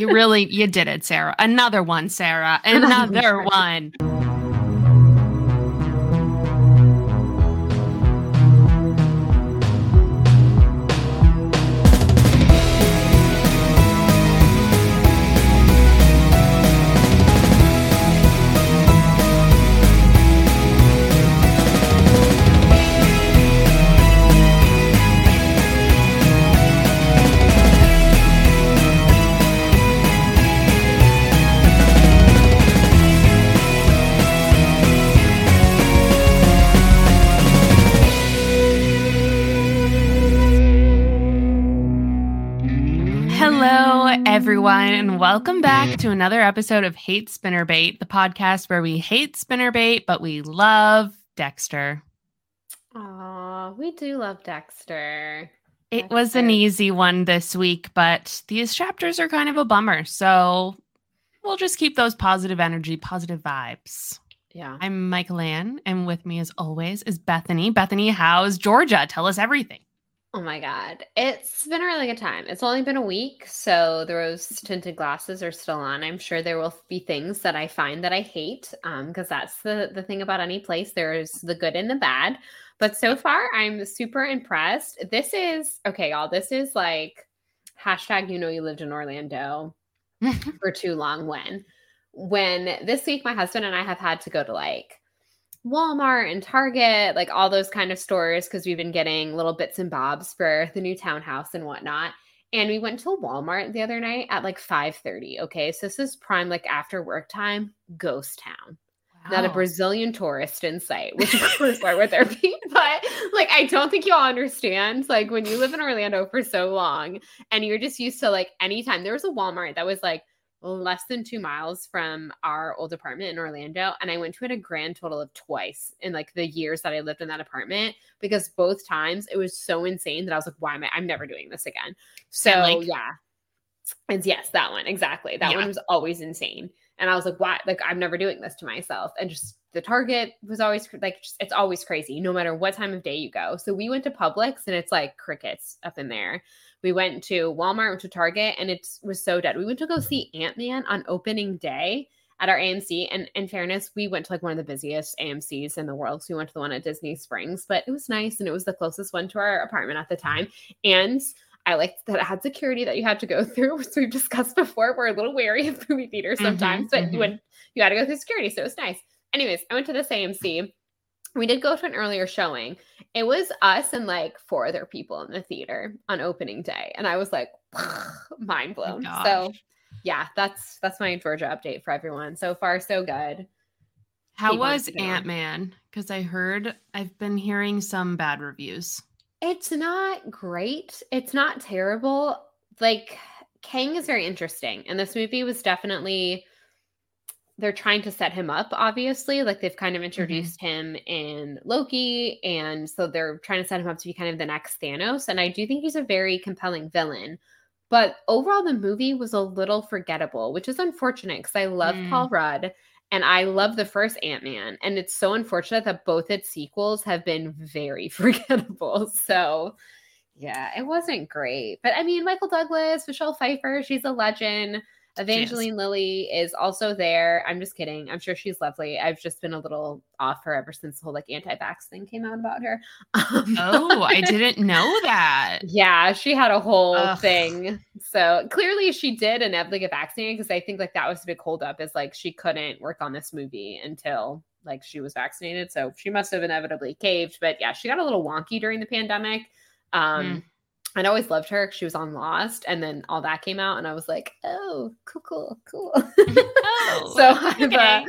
You really you did it, Sarah. Another one, Sarah. Another one. Everyone, and welcome back to another episode of Hate Spinnerbait, the podcast where we hate Spinnerbait, but we love Dexter. Aw, we do love Dexter. It was an easy one this week, but these chapters are kind of a bummer. So we'll just keep those positive energy, positive vibes. Yeah. I'm Mikelanne, and with me, as always, is Bethany. Bethany, how's Georgia? Tell us everything. Oh my God. It's been a really good time. It's only been a week, so the rose tinted glasses are still on. I'm sure there will be things that I find that I hate, um, because that's the the thing about any place. There's the good and the bad. But so far, I'm super impressed. This is okay, y'all. This is like hashtag you know you lived in Orlando for too long when when this week my husband and I have had to go to like Walmart and Target, like all those kind of stores, because we've been getting little bits and bobs for the new townhouse and whatnot. And we went to Walmart the other night at like 5:30. Okay. So this is prime like after work time, ghost town. Not a Brazilian tourist in sight, which of course why would there be? But like I don't think y'all understand. Like when you live in Orlando for so long and you're just used to like anytime there was a Walmart that was like less than two miles from our old apartment in Orlando. And I went to it a grand total of twice in like the years that I lived in that apartment because both times it was so insane that I was like, why am I? I'm never doing this again. So, like- yeah. It's yes, that one. Exactly. That Yeah. one was always insane. And I was like, why? Like, I'm never doing this to myself. And just the Target was always like, just, it's always crazy no matter what time of day you go. So we went to Publix and it's like crickets up in there. We went to Walmart, went to Target, and it was so dead. We went to go see Ant Man on opening day at our AMC. And in fairness, we went to like one of the busiest AMCs in the world. So we went to the one at Disney Springs, but it was nice and it was the closest one to our apartment at the time. And I liked that it had security that you had to go through, which we've discussed before. We're a little wary of movie theaters Mhm, sometimes, but mhm. you went you had to go through security, so it was nice. Anyways, I went to this AMC. We did go to an earlier showing. It was us and like four other people in the theater on opening day, and I was like, mind blown. gosh. so, yeah, that's that's my Georgia update for everyone. So far, so good. How Keep was. Ant Man? Because I heard I've been hearing some bad reviews. It's not great. It's not terrible. Like Kang is very interesting, and this movie was definitely they're trying to set him up obviously like they've kind of introduced him in loki and so they're trying to set him up to be kind of the next thanos and i do think he's a very compelling villain. But overall the movie was a little forgettable which is unfortunate because i love Mm. paul rudd and i love the first ant-man and it's so unfortunate that both its sequels have been very forgettable so yeah it wasn't great. But i mean michael douglas michelle pfeiffer she's a legend Evangeline Lilly is also there. I'm just kidding. I'm sure she's lovely. I've just been a little off her ever since the whole like anti-vax thing came out about her. Um, Oh, I didn't know that. yeah, she had a whole Ugh. thing. So clearly she did inevitably get vaccinated because I think like that was a big holdup is like she couldn't work on this movie until like she was vaccinated. So she must have inevitably caved. But yeah, she got a little wonky during the pandemic. Um Hmm. I'd always loved her. She was on Lost, and then all that came out, and I was like, "Oh, cool, cool, cool." Oh, so I've uh,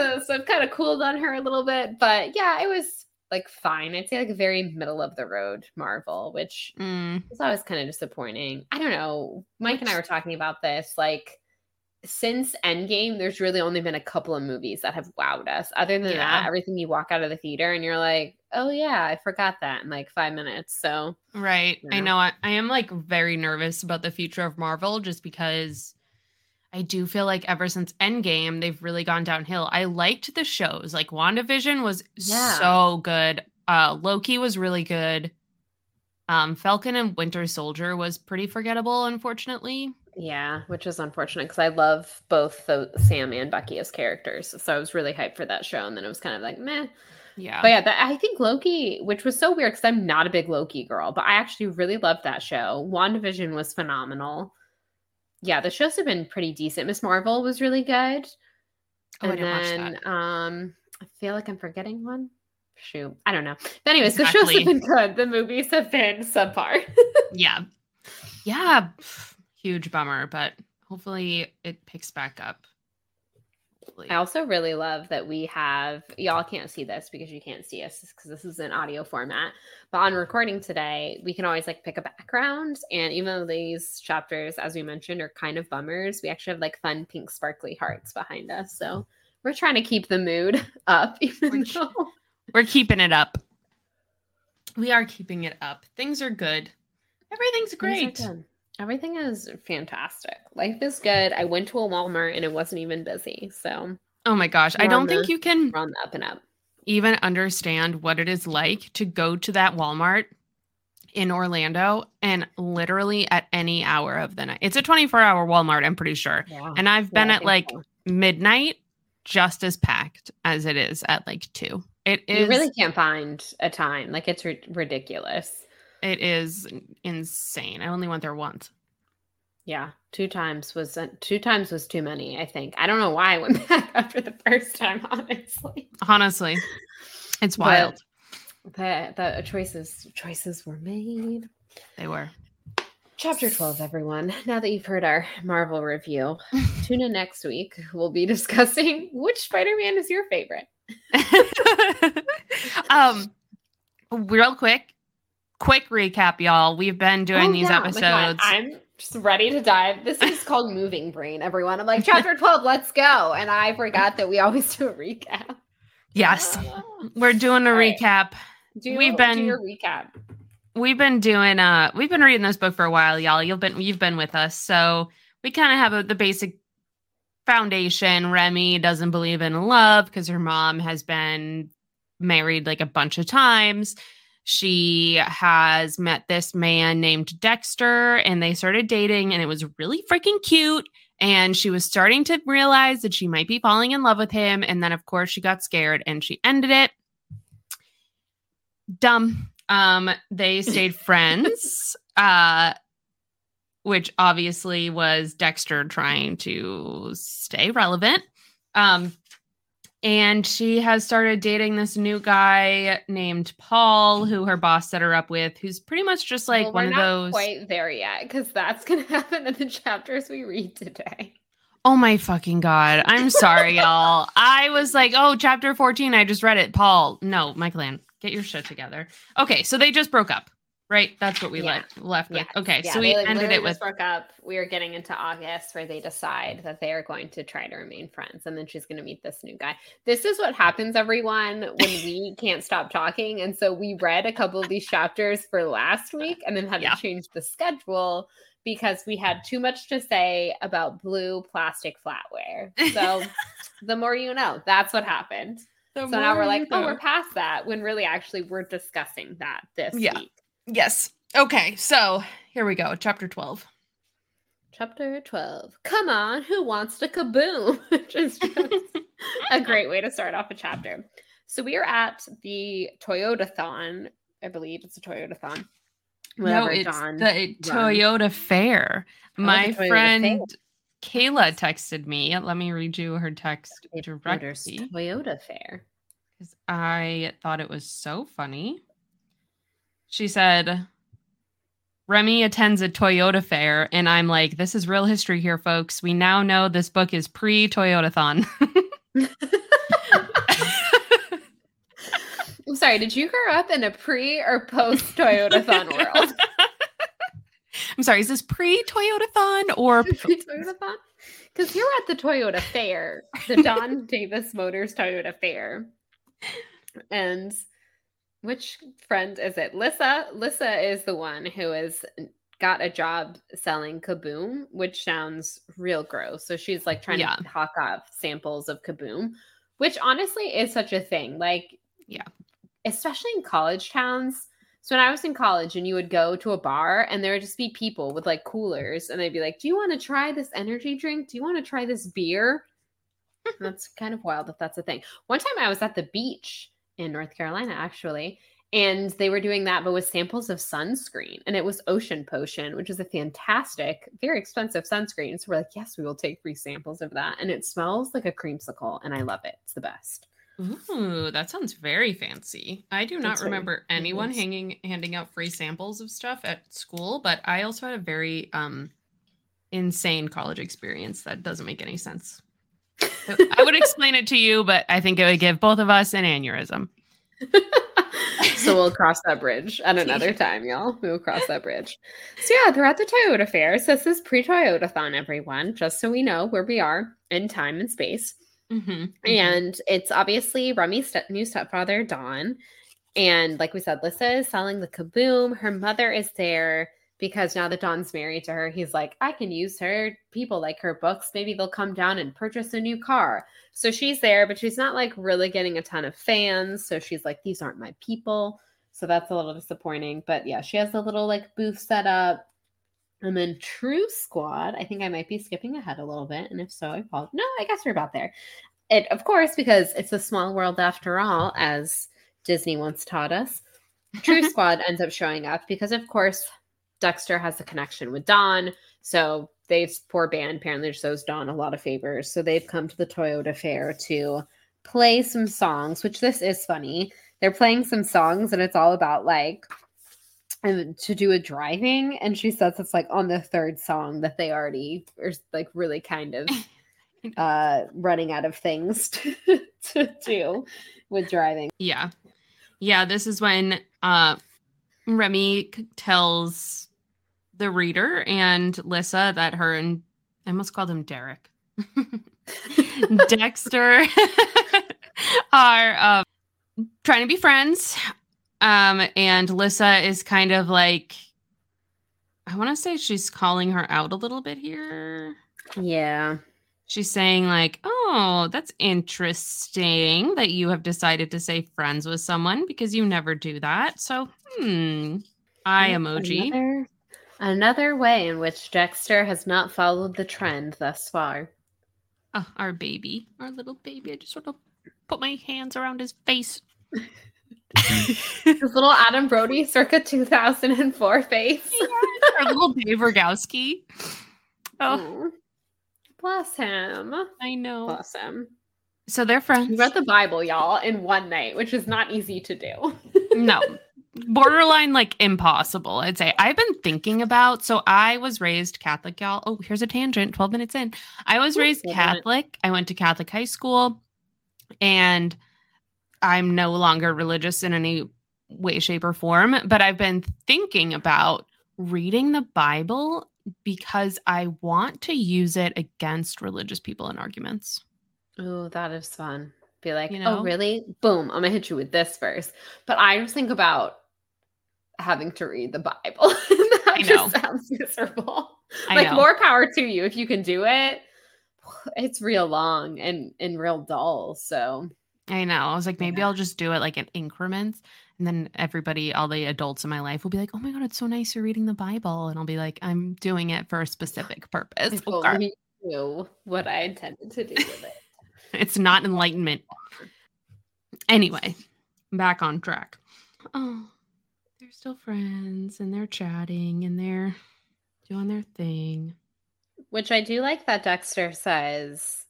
uh, so I've kind of cooled on her a little bit, but yeah, it was like fine. I'd say like a very middle of the road Marvel, which Mm, was always kind of disappointing. I don't know. Mike and I were talking about this. Like since Endgame, there's really only been a couple of movies that have wowed us. Other than Yeah. that, everything you walk out of the theater and you're like, oh yeah, I forgot that in like five minutes. So right. I know. I, I am like very nervous about the future of Marvel just because I do feel like ever since Endgame, they've really gone downhill. I liked the shows. Like WandaVision was Yeah. so good. Uh Loki was really good. Um Falcon and Winter Soldier was pretty forgettable, unfortunately. Yeah, which is unfortunate because I love both the Sam and Bucky as characters. So I was really hyped for that show, and then it was kind of like meh. Yeah. But yeah, that, I think Loki, which was so weird because I'm not a big Loki girl, but I actually really loved that show. WandaVision was phenomenal. Yeah, the shows have been pretty decent. Miss Marvel was really good. Oh, I and didn't watch then that. um I feel like I'm forgetting one. Shoot. I don't know. But anyways, the shows have been good. The movies have been subpar. Yeah. Yeah. Huge bummer, but hopefully it picks back up. Hopefully. I also really love that we have y'all can't see this because you can't see us because this is an audio format. But on recording today, we can always like pick a background. And even though these chapters, as we mentioned, are kind of bummers, we actually have like fun pink sparkly hearts behind us. So we're trying to keep the mood up, even We're though We're keeping it up. We are keeping it up. Things are good. Everything's Things great. good. Everything is fantastic. Life is good. I went to a Walmart and it wasn't even busy. So Oh my gosh. I don't on think you can the up and up. even understand what it is like to go to that Walmart in Orlando and literally at any hour of the night. It's a 24 hour Walmart, I'm pretty sure. Yeah. And I've been Yeah, at like so. midnight just as packed as it is at like two. It is you really can't find a time. Like it's ri- ridiculous. It is insane. I only went there once. Yeah, two times was uh, two times was too many. I think I don't know why I went back after the first time. Honestly, Honestly, it's But- wild. the the choices choices were made. they were. Chapter twelve, everyone. Now that you've heard our Marvel review, tune in next week. We'll be discussing which Spider Man is your favorite. um real quick quick recap y'all we've been doing Oh, these yeah, episodes I'm just ready to dive. This is called moving brain, everyone. I'm like, chapter 12, let's go. And I forgot that we always do a recap. yes Ah. we're doing a All right. recap Do, We've do been- your recap. we've been doing uh we've been reading this book for a while y'all you've been you've been with us so we kind of have a, the basic foundation remy doesn't believe in love because her mom has been married like a bunch of times she has met this man named dexter and they started dating and it was really freaking cute. And she was starting to realize that she might be falling in love with him. And then of course she got scared and she ended it. Dumb. Um they stayed friends uh which obviously was dexter trying to stay relevant. Um and she has started dating this new guy named paul who her boss set her up with who's pretty much just like Well, one we're of not those quite there yet because that's going to happen in the chapters we read today. oh my fucking god. I'm sorry y'all. I was like oh chapter 14 i just read it. Paul no Mikelanne, get your shit together. Okay so they just broke up right that's what we Yeah. left left with okay Yeah, so we like, ended it with broke up. We are getting into August where they decide that they are going to try to remain friends, and then she's going to meet this new guy. This is what happens, everyone, when we can't stop talking. And so we read a couple of these chapters for last week, and then had Yeah. to change the schedule because we had too much to say about blue plastic flatware. So the more you know, that's what happened. So now we're like, oh, we're past that when really actually we're discussing that this Yeah. week. Yes okay so here we go chapter 12 Chapter 12. Come on, who wants to kaboom? Which is just a great way to start off a chapter. So we are at the Toyotathon. I believe it's a Toyotathon. no Whatever it's John the runs. toyota fair Oh, my Toyota friend Fair. kayla texted me let me read you her text directly Toyota Fair. because I thought it was so funny. She said, Remy attends a Toyota fair, and I'm like, this is real history here, folks. We now know this book is pre Toyotathon. I'm sorry, did you grow up in a pre or post Toyotathon world? I'm sorry, is this pre Toyotathon or Toyotathon? Because we're at the Toyota Fair, the Don Davis Motors Toyota Fair. And which friend is it? Lissa. Lissa is the one who has got a job selling Kaboom, which sounds real gross. So she's like trying Yeah. to hawk off samples of Kaboom, which honestly is such a thing. Like, Yeah. especially in college towns, So when I was in college and you would go to a bar and there would just be people with like coolers and they'd be like, Do you want to try this energy drink? Do you want to try this beer? that's kind of wild if that's a thing. One time I was at the beach in North Carolina, actually, and they were doing that, but with samples of sunscreen. And it was Ocean Potion, which is a fantastic, very expensive sunscreen. So we're like, yes, we will take free samples of that. And it smells like a creamsicle, and I love it. It's the best. Ooh, that sounds very fancy. I do not remember anyone hanging handing out free samples of stuff at school, but I also had a very um insane college experience that doesn't make any sense. I would explain it to you, but I think it would give both of us an aneurysm. so we'll cross that bridge at another time, y'all. We will cross that bridge. So yeah, they're at the Toyota Fair. So this is pre-Toyotathon, everyone, just so we know where we are in time and space. Mm-hmm, mm-hmm. And it's obviously Remy's step- new stepfather, Don. And like we said, Lissa is selling the kaboom. Her mother is there because now that Don's married to her, he's like, I can use her people like her books. Maybe they'll come down and purchase a new car. So she's there, but she's not like really getting a ton of fans. So she's like, these aren't my people. So that's a little disappointing. But yeah, she has a little like booth set up. And then Truth Squad, I think I might be skipping ahead a little bit. And if so, I apologize. No, I guess we're about there. It, of course, because it's a small world after all, as Disney once taught us. Truth Squad ends up showing up because, of course, Dexter has a connection with Don. So they've poor band apparently shows Don a lot of favors. So they've come to the Toyota Fair to play some songs, which this is funny. They're playing some songs and it's all about like and to do with driving. And she says it's like on the third song that they already are like really kind of uh running out of things to, to do with driving. Yeah. Yeah, this is when uh Remy tells the reader and Lissa that her and I almost called him Derek. Dexter are uh, trying to be friends. Um, and Lissa is kind of like, I want to say she's calling her out a little bit here. Yeah. She's saying, like, oh, that's interesting that you have decided to say friends with someone because you never do that. So, hmm, eye emoji. Another Another way in which Dexter has not followed the trend thus far. Oh, our baby, our little baby. I just want to put my hands around his face. his little Adam Brody circa 2004 face. Yeah, our little Dave Rygalski. Oh. Bless him. I know. Bless him. So they're friends. He read the Bible, y'all, in one night, which is not easy to do. no, borderline like impossible i'd say. I've been thinking about so i was raised catholic y'all. Oh here's a tangent 12 minutes in. I was raised catholic. I went to catholic high school and i'm no longer religious in any way shape or form but i've been thinking about reading the bible because i want to use it against religious people in arguments. Oh that is fun. Be like, you oh, know? oh, really? Boom, I'm gonna hit you with this verse. But I just think about having to read the Bible. that I know. just sounds miserable. I like know. more power to you if you can do it. It's real long and and real dull. So I know. I was like, maybe yeah. I'll just do it like in increments. And then everybody, all the adults in my life will be like, oh my God, it's so nice you're reading the Bible. And I'll be like, I'm doing it for a specific purpose. I knew what I intended to do with it. it's not enlightenment. Anyway, back on track. Oh, they're still friends and they're chatting and they're doing their thing. Which I do like that Dexter says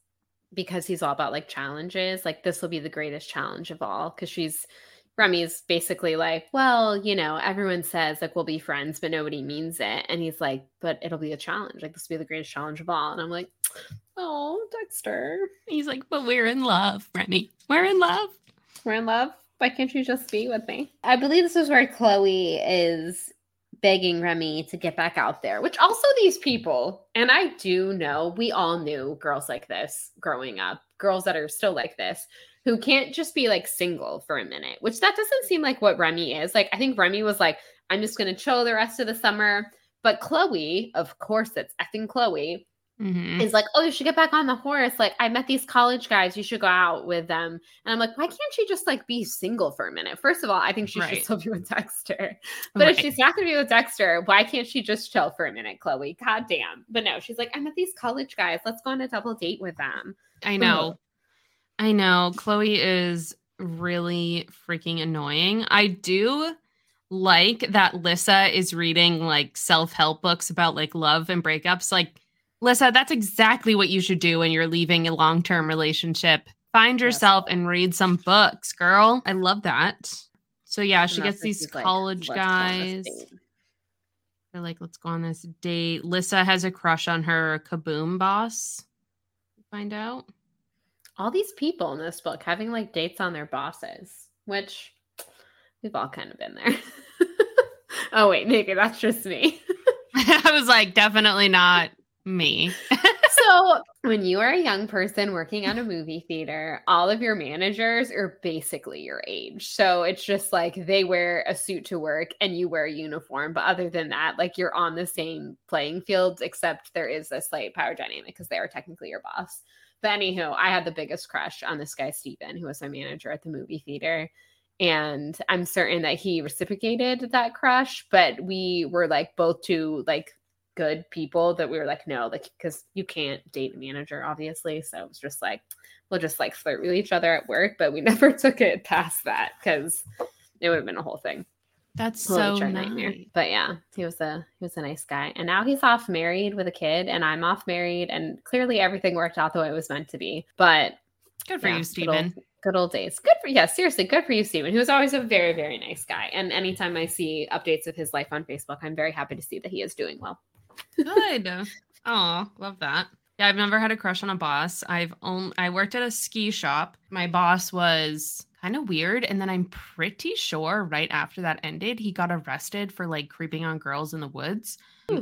because he's all about like challenges, like this will be the greatest challenge of all. Cause she's Remy's basically like, well, you know, everyone says like we'll be friends, but nobody means it. And he's like, but it'll be a challenge. Like this will be the greatest challenge of all. And I'm like, oh, Dexter. He's like, but we're in love, Remy. We're in love. We're in love. Why can't you just be with me? I believe this is where Chloe is begging Remy to get back out there, which also these people, and I do know we all knew girls like this growing up, girls that are still like this, who can't just be like single for a minute, which that doesn't seem like what Remy is. Like, I think Remy was like, I'm just going to chill the rest of the summer. But Chloe, of course, it's effing Chloe, Mhm. is like, "Oh, you should get back on the horse. Like, I met these college guys. You should go out with them." And I'm like, "Why can't she just like be single for a minute?" First of all, I think she Right. should still be with Dexter. But if she's not going to be with Dexter, why can't she just chill for a minute, Chloe? God damn. But no, she's like, "I met these college guys. Let's go on a double date with them." I know. I know. Chloe is really freaking annoying. I do like that Lissa is reading like self-help books about like love and breakups. Like, Lissa, that's exactly what you should do when you're leaving a long-term relationship. Find Yes. yourself and read some books, girl. I love that. So yeah, she gets these like, college "Let's go on this guys. They're like, let's go on this date. Lissa has a crush on her kaboom boss. Find out. All these people in this book having like dates on their bosses, which we've all kind of been there. oh wait, maybe that's just me. I was like, definitely not me. so when you are a young person working at a movie theater, all of your managers are basically your age. So it's just like they wear a suit to work and you wear a uniform. But other than that, like you're on the same playing field, except there is a slight power dynamic because they are technically your boss. But anywho, I had the biggest crush on this guy, Steven, who was my manager at the movie theater. And I'm certain that he reciprocated that crush, but we were like both too like good people that we were like, no, like because you can't date a manager, obviously. So it was just like we'll just like flirt with each other at work, but we never took it past that because it would have been a whole thing. That's so nice. But yeah, he was a he was a nice guy. And now he's off married with a kid, and I'm off married, and clearly everything worked out the way it was meant to be. But Good for yeah, you, good Steven. old- Good old days. Good for yeah, seriously, good for you, Steven. He was always a very, very nice guy. And anytime I see updates of his life on Facebook, I'm very happy to see that he is doing well. Good. Oh, love that. Yeah, I've never had a crush on a boss. I've only I worked at a ski shop. My boss was kind of weird, and then I'm pretty sure right after that ended, he got arrested for like creeping on girls in the woods. Hmm.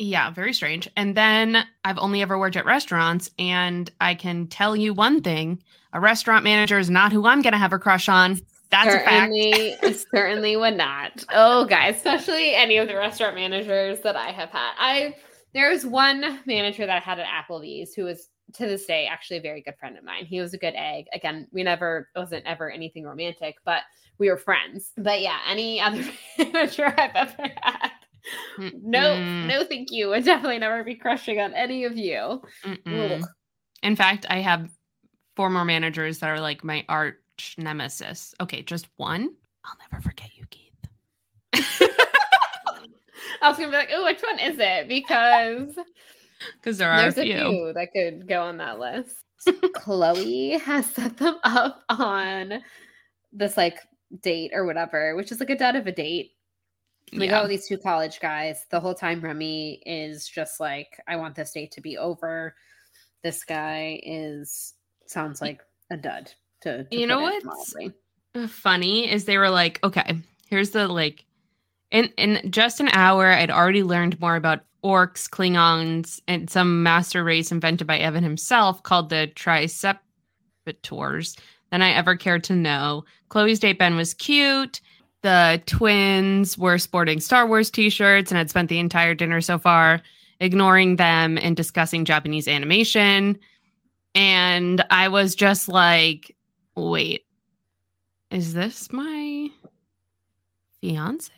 Yeah, very strange. And then I've only ever worked at restaurants, and I can tell you one thing: a restaurant manager is not who I'm gonna have a crush on. That's a fact. certainly, certainly would not. Oh, guys, especially any of the restaurant managers that I have had. I there was one manager that I had at Applebee's who was to this day actually a very good friend of mine. He was a good egg. Again, we never it wasn't ever anything romantic, but we were friends. But yeah, any other manager I've ever had. No, Mm-mm. no, thank you. Would definitely never be crushing on any of you. In fact, I have former managers that are like my arch nemesis. Okay, just one. I'll never forget you, Keith. I was gonna be like, oh, which one is it? Because Because there are There's a a few. few that could go on that list. Chloe has set them up on this like date or whatever, which is like a dud of a date. Go Yeah. these two college guys. The whole time Remy is just like, I want this date to be over. This guy is sounds like a dud to, to You know what's- funny is they were like, okay, here's the like in in just an hour, I'd already learned more about orcs, Klingons, and some master race invented by Evan himself called the Triceptors than I ever cared to know. Chloe's date Ben was cute. The twins were sporting Star Wars t-shirts and had spent the entire dinner so far ignoring them and discussing Japanese animation. And I was just like, wait, is this my fiance?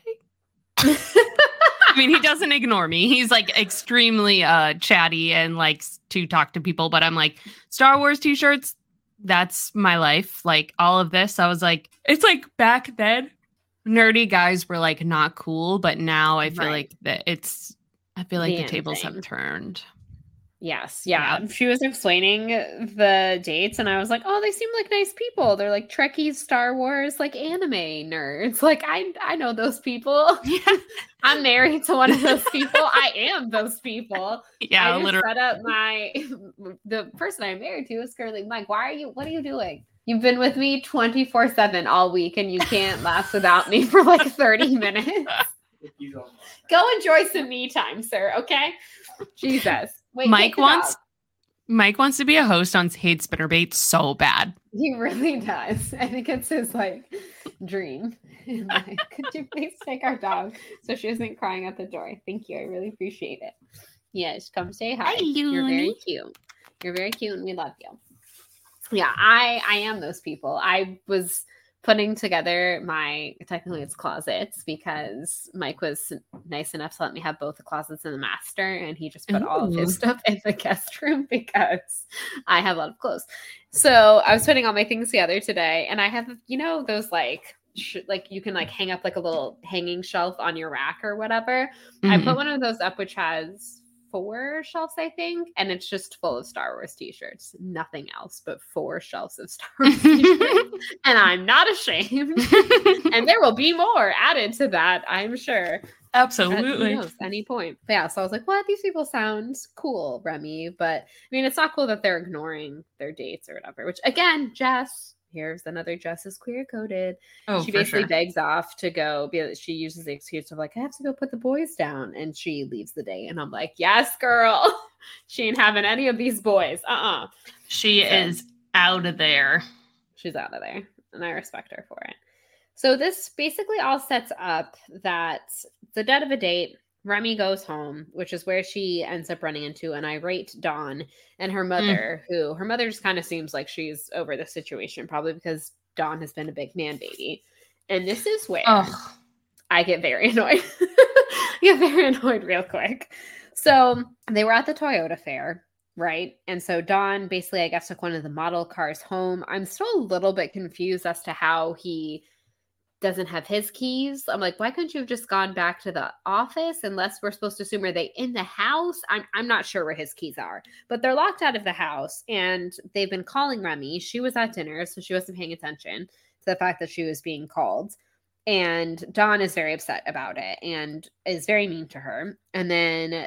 I mean, he doesn't ignore me. He's like extremely uh chatty and likes to talk to people, but I'm like, Star Wars t-shirts, that's my life. Like all of this, I was like, it's like back then, nerdy guys were like not cool, but now I feel Right. like that it's I feel like The the, tables thing. have turned. Yes, yeah. She was explaining the dates, and I was like, "Oh, they seem like nice people. They're like Trekkies, Star Wars, like anime nerds. Like I, I know those people. Yeah, I'm married to one of those people. I am those people. yeah, I literally. set up my the person I'm married to is currently Mike. Why are you? What are you doing? You've been with me 24 seven all week, and you can't last without me for like 30 minutes. Go enjoy some me time, sir. Okay. Jesus. Wait, Mike wants. Mike wants to be a host on Hate Spinnerbait so bad. He really does. I think it's his like dream. like, could you please take our dog so she isn't crying at the door? Thank you. I really appreciate it. Yes, come say hi. Hi, You're very cute. You're very cute and we love you. Yeah, I I am those people. I was putting together my technically it's closets because Mike was nice enough to let me have both the closets and the master and he just put all of his stuff in the guest room because I have a lot of clothes. So I was putting all my things together today and I have you know those like sh- like you can like hang up like a little hanging shelf on your rack or whatever. I Mhm. put one of those up, which has four shelves, I think, and it's just full of Star Wars t-shirts. Nothing else but four shelves of Star Wars t-shirts. and I'm not ashamed. and there will be more added to that, I'm sure. At, Absolutely. knows, any point. But yeah, so I was like, what? These people sound cool, Remy. But I mean, it's not cool that they're ignoring their dates or whatever, which again, Jess, here's another dress is queer coded Oh, she basically sure. begs off to go she uses the excuse of like i have to go put the boys down and she leaves the day and i'm like yes girl she ain't having any of these boys uh-uh She So- is out of there. she's out of there and i respect her for it so this basically all sets up that the dead of a date remy goes home which is where she ends up running into an irate Don and her mm. mother who her mother just kind of seems like she's over the situation probably because Don has been a big man baby and this is where Oh, I get very annoyed. I get very annoyed real quick. So they were at the Toyota fair, right? And so Don basically, I guess, took one of the model cars home. I'm still a little bit confused as to how he doesn't have his keys. I'm like, why couldn't you have just gone back to the office? Unless we're supposed to assume are they in the house? I'm I'm not sure where his keys are, but they're locked out of the house, and they've been calling Remy. She was at dinner, so she wasn't paying attention to the fact that she was being called and Don is very upset about it and is very mean to her. And then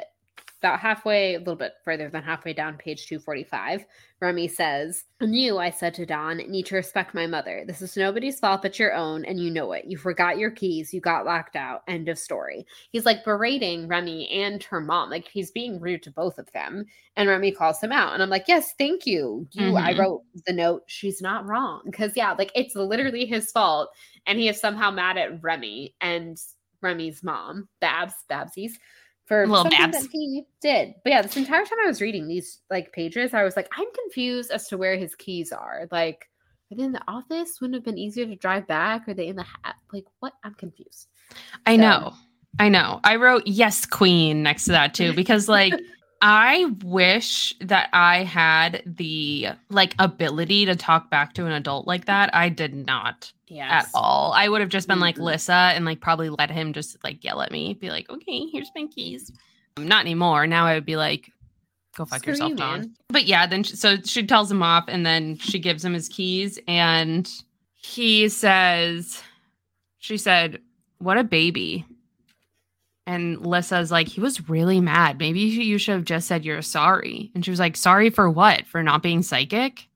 about halfway, a little bit further than halfway down page 245, Remy says, And you, I said to Don, need to respect my mother. This is nobody's fault but your own, and you know it. You forgot your keys, you got locked out. End of story. He's like berating Remy and her mom. Like he's being rude to both of them. And Remy calls him out. And I'm like, Yes, thank you. You I Mhm. wrote the note, she's not wrong. Because yeah, like it's literally his fault and he is somehow mad at Remy and Remy's mom, Babs, Babsies, for Little something that he did. But yeah, this entire time I was reading these like pages, I was like, I'm confused as to where his keys are. Like, are they in the office? Wouldn't it have been easier to drive back? Are they in the hat? Like, what? I'm confused. I So- know. I know. I wrote yes, queen next to that too, because like I wish that I had the like ability to talk back to an adult like that. I did not Yes. at all. I would have just been like Mhm. Lissa and like probably let him just like yell at me, be like, okay, here's my keys. Not anymore. Now I would be like, go fuck Screw yourself, you, Don. man. But yeah, then sh- so she tells him off and then she gives him his keys and he says, she said, what a baby. And Lissa's like, he was really mad. Maybe you should have just said you're sorry. And she was like, sorry for what? For not being psychic?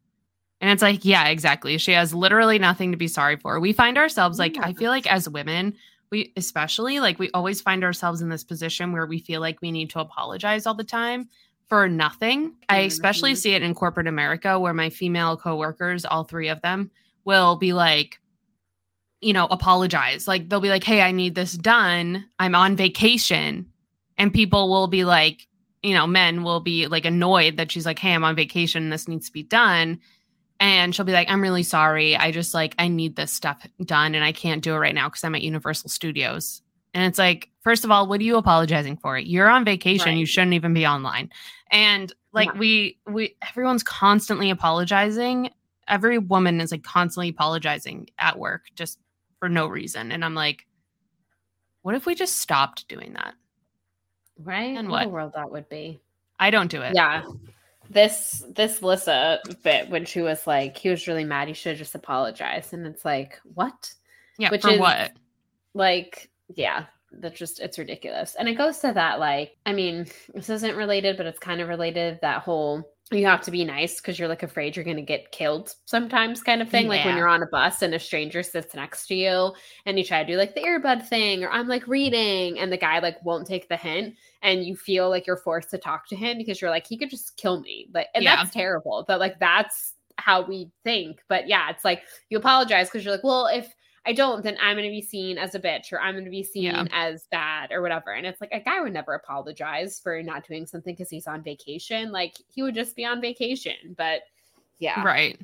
And it's like, yeah, exactly. She has literally nothing to be sorry for. We find ourselves like, I feel like as women, we especially like we always find ourselves in this position where we feel like we need to apologize all the time for nothing. I especially see it in corporate America where my female coworkers, all three of them, will be like, you know, apologize. Like they'll be like, hey, I need this done. I'm on vacation. And people will be like, you know, men will be like annoyed that she's like, hey, I'm on vacation. This needs to be done. And she'll be like, I'm really sorry. I just like, I need this stuff done and I can't do it right now because I'm at Universal Studios. And it's like, first of all, what are you apologizing for? You're on vacation. You shouldn't even be online. And like Yeah. we we everyone's constantly apologizing. Every woman is like constantly apologizing at work just for no reason. And I'm like, what if we just stopped doing that? Right? And what what? world that would be. I don't do it. Yeah. This this Lissa bit when she was like, he was really mad, he should have just apologized. And it's like, what? Yeah. Which for is- what? Like, yeah, that's just it's ridiculous. And it goes to that, like, I mean, this isn't related, but it's kind of related. That whole you have to be nice because you're like afraid you're gonna get killed sometimes kind of thing. Like when you're on a bus and a stranger sits next to you and you try to do like the earbud thing, or I'm like reading, and the guy like won't take the hint, and you feel like you're forced to talk to him because you're like, he could just kill me. Like, and Yeah. that's terrible. But like that's how we think. But yeah, it's like you apologize because you're like, well, if I don't, then I'm going to be seen as a bitch or I'm going to be seen Yeah. as bad or whatever. And it's like a guy would never apologize for not doing something because he's on vacation. Like he would just be on vacation. But yeah, Right.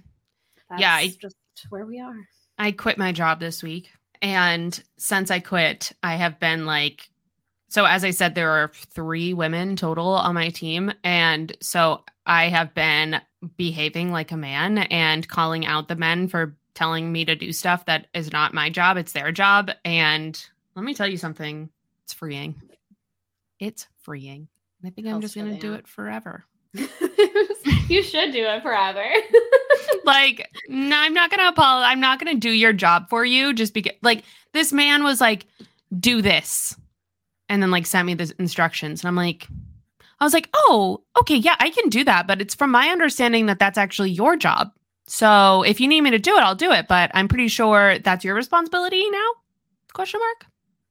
that's Yeah, I- just where we are. I quit my job this week. And since I quit, I have been like, so as I said, there are three women total on my team. And so I have been behaving like a man and calling out the men for telling me to do stuff that is not my job, it's their job. And let me tell you something it's freeing. It's freeing. And I think I'm just going to do it forever. you should do it forever. like no, i'm not gonna apologize i'm not gonna do your job for you just because like this man was like do this and then like sent me the instructions and i'm like i was like oh okay yeah i can do that but it's from my understanding that that's actually your job so if you need me to do it i'll do it but i'm pretty sure that's your responsibility now question mark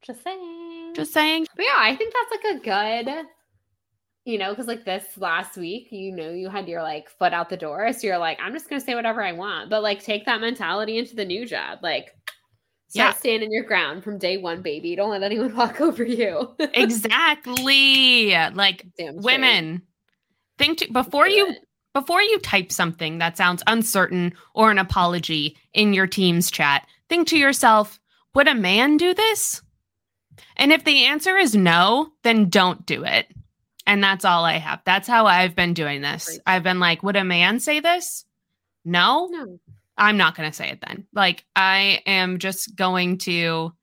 just saying. just saying But yeah, I think that's like a good, you know, because like this last week, you know, you had your like foot out the door. So you're like, I'm just going to say whatever I want. But like, take that mentality into the new job. Like, Yeah. start standing your ground from day one, baby. Don't let anyone walk over you. exactly like Damn straight. women think to, before you. Before you type something that sounds uncertain or an apology in your team's chat, think to yourself, would a man do this? And if the answer is no, then don't do it. And that's all I have. That's how I've been doing this. I've been like, would a man say this? No, No. I'm not going to say it then. Like, I am just going to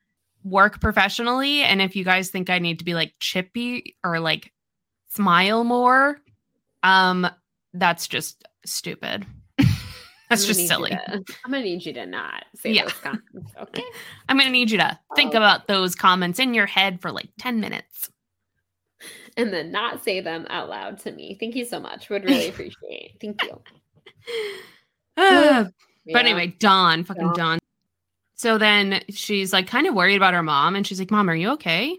work professionally. And if you guys think I need to be like chippy or like smile more, um, that's just stupid. that's just silly. to- I'm gonna need you to not say Yeah. those comments. Okay. I'm to need you to think Oh. about those comments in your head for like 10 minutes. and then not say them out loud to me. Thank you so much. Would really appreciate. Thank you. Yeah. But anyway, Don, fucking Don. Don. So then she's like kind of worried about her mom and she's like, Mom, are you okay?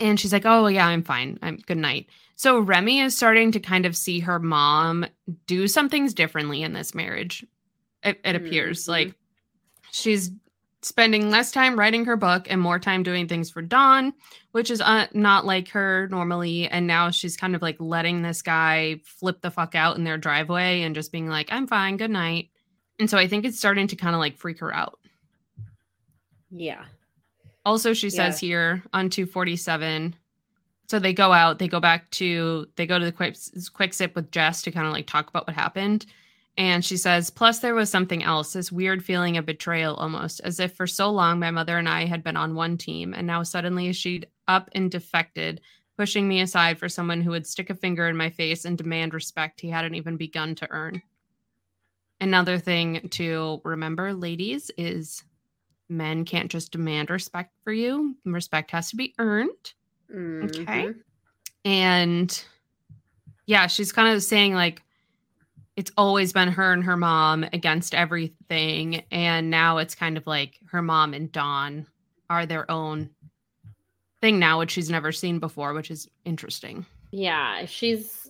And she's like, Oh, yeah, I'm fine. I'm good night. So Remy is starting to kind of see her mom do some things differently in this marriage. It, it appears Mhm. like she's spending less time writing her book and more time doing things for Don, which is uh, not like her normally. And now she's kind of like letting this guy flip the fuck out in their driveway and just being like, I'm fine, good night. And so I think it's starting to kind of like freak her out. Yeah. Also, she says here on 247. So they go out, they go back to, they go to the quick, Quick Zip with Jess to kind of like talk about what happened. And she says, plus there was something else, this weird feeling of betrayal almost, as if for so long my mother and I had been on one team. And now suddenly she'd up and defected, pushing me aside for someone who would stick a finger in my face and demand respect he hadn't even begun to earn. Another thing to remember, ladies, is men can't just demand respect for you. Respect has to be earned. Okay. Mhm. And yeah, she's kind of saying like it's always been her and her mom against everything. And now it's kind of like her mom and Don are their own thing now, which she's never seen before, which is interesting. Yeah, she's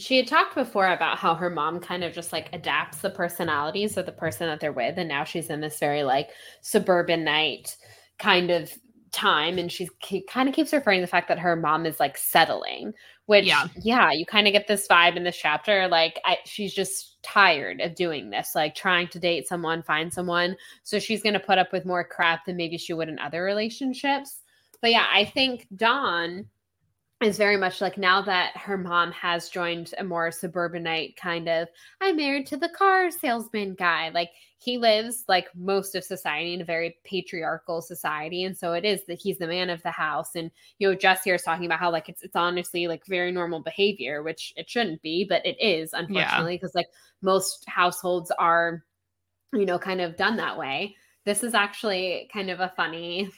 she had talked before about how her mom kind of just like adapts the personalities of the person that they're with and now she's in this very like suburban night kind of time and she's ke- kind of keeps referring to the fact that her mom is like settling which Yeah. yeah you kind of get this vibe in this chapter like I, she's just tired of doing this like trying to date someone find someone so she's going to put up with more crap than maybe she would in other relationships but yeah i think Don is very much like now that her mom has joined a more suburbanite kind of I'm married to the car salesman guy. Like he lives like most of society in a very patriarchal society. And so it is that he's the man of the house. And you know, Jess here is talking about how like it's it's honestly like very normal behavior, which it shouldn't be, but it is, unfortunately, because like most households are, you know, kind of done that way. This is actually kind of a funny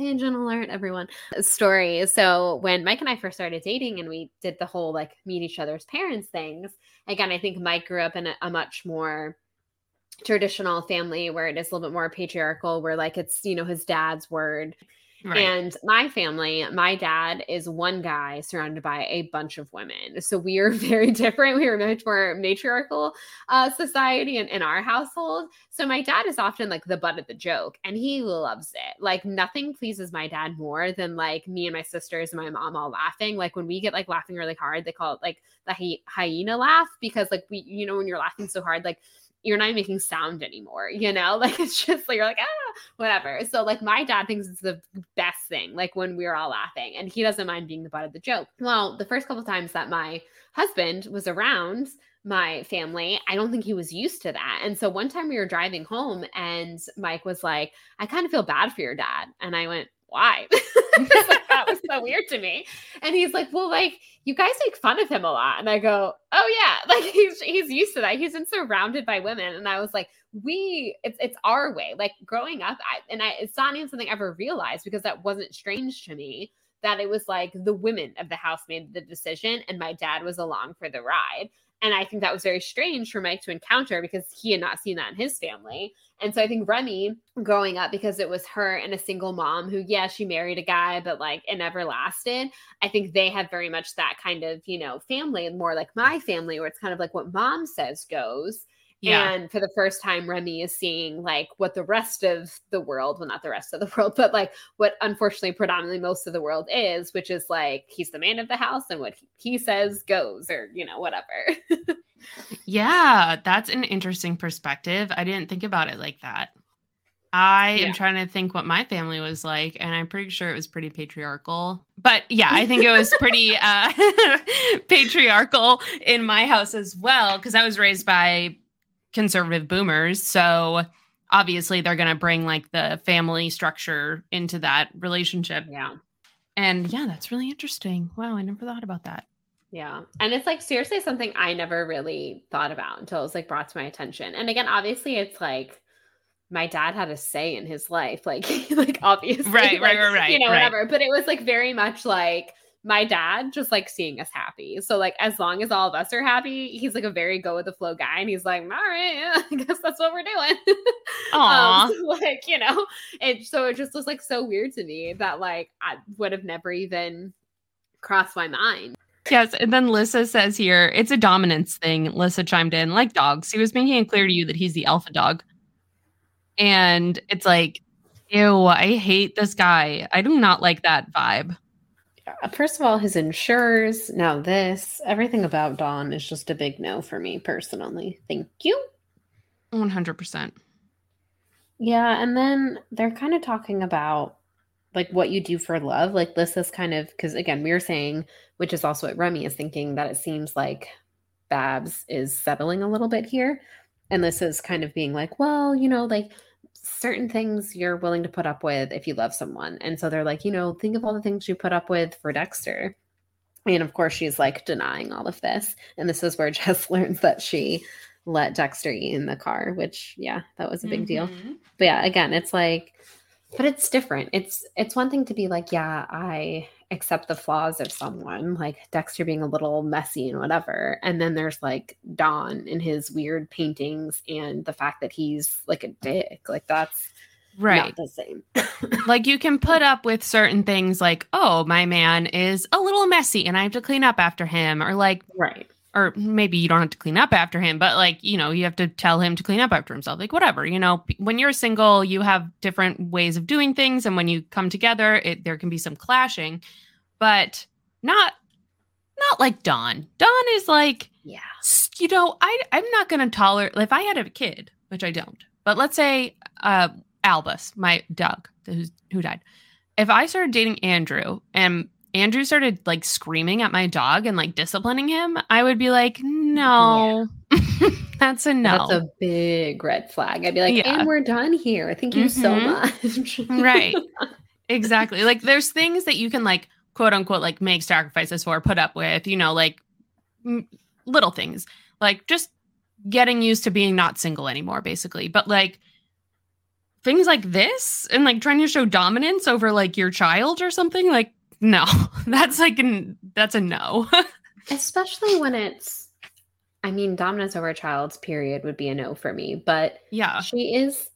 tangent alert, everyone story. So when Mike and I first started dating and we did the whole like meet each other's parents things, again, I think Mike grew up in a, a much more traditional family where it is a little bit more patriarchal, where like it's, you know, his dad's word. Right. And my family, my dad is one guy surrounded by a bunch of women. So we are very different. We are much more matriarchal uh, society in, in our household. So my dad is often like the butt of the joke and he loves it. Like nothing pleases my dad more than like me and my sisters and my mom all laughing. Like when we get like laughing really hard, they call it like the hy- hyena laugh because like we, you know, when you're laughing so hard, like you're not making sound anymore, you know? Like it's just like you're like, ah, whatever. So like my dad thinks it's the best thing, like when we're all laughing, and he doesn't mind being the butt of the joke. Well, the first couple times that my husband was around my family, I don't think he was used to that. And so one time we were driving home and Mike was like, I kind of feel bad for your dad. And I went, why? that was so weird to me. And he's like, well, like you guys make fun of him a lot. And I go, oh yeah, like he's he's used to that. He's been surrounded by women. And I was like, we, it's it's our way. Like growing up, I, and I, it's not even something I ever realized because that wasn't strange to me. That it was like the women of the house made the decision, and my dad was along for the ride. And I think that was very strange for Mike to encounter because he had not seen that in his family. And so I think Remy growing up, because it was her and a single mom who, yeah, she married a guy, but like it never lasted. I think they have very much that kind of, you know, family, and more like my family, where it's kind of like what mom says goes. Yeah. And for the first time, Remy is seeing like what the rest of the world, well, not the rest of the world, but like what unfortunately predominantly most of the world is, which is like he's the man of the house and what he says goes, or, you know, whatever. yeah, that's an interesting perspective. I didn't think about it like that. I yeah. am trying to think what my family was like, and I'm pretty sure it was pretty patriarchal. But yeah, I think it was pretty uh, patriarchal in my house as well, because I was raised by conservative boomers. So obviously they're going to bring like the family structure into that relationship. Yeah. And yeah, that's really interesting. Wow, I never thought about that. Yeah. And it's like seriously something I never really thought about until it was like brought to my attention. And again, obviously it's like my dad had a say in his life. Like like obviously. Right, like, right, right, right. You know, right. whatever. But it was like very much like my dad just like seeing us happy. So like as long as all of us are happy, he's like a very go with the flow guy, and he's like, all right, yeah, I guess that's what we're doing. um, so, like you know, and so it just was like so weird to me that like I would have never even crossed my mind. Yes, and then Lissa says here it's a dominance thing. Lissa chimed in, like dogs. He was making it clear to you that he's the alpha dog, and it's like, ew, I hate this guy. I do not like that vibe. Uh, first of all, his insurers, now this, everything about Don is just a big no for me personally. Thank you. 100%. Yeah, and then they're kind of talking about like what you do for love. Like this is kind of because again, we are saying, which is also what Remy is thinking, that it seems like Babs is settling a little bit here. And this is kind of being like, well, you know, like certain things you're willing to put up with if you love someone. And so they're like, you know, think of all the things you put up with for Dexter. And of course, she's like denying all of this. And this is where Jess learns that she let Dexter eat in the car, which, yeah, that was a big mm-hmm. deal. But yeah, again, it's like, but it's different. It's it's one thing to be like, yeah, I accept the flaws of someone, like Dexter being a little messy and whatever. And then there's like Don and his weird paintings and the fact that he's like a dick. Like that's right. not the same. like you can put up with certain things like, oh, my man is a little messy and I have to clean up after him. Or like right or maybe you don't have to clean up after him, but like, you know, you have to tell him to clean up after himself. Like, whatever, you know, when you're single, you have different ways of doing things. And when you come together, it, there can be some clashing, but not, not like Don. Don is like, yeah, you know, I, I'm not going to tolerate, if I had a kid, which I don't, but let's say, uh, Albus, my dog who's, who died. If I started dating Andrew and Andrew started like screaming at my dog and like disciplining him, I would be like, no, yeah. that's a no. That's a big red flag. I'd be like, yeah. and we're done here. Thank you mm-hmm. so much. right. Exactly. Like there's things that you can like quote unquote like make sacrifices for, put up with, you know, like m- little things like just getting used to being not single anymore, basically. But like things like this and like trying to show dominance over like your child or something, like no, that's like an that's a no. Especially when it's I mean, dominance over a child's period would be a no for me, but yeah, she is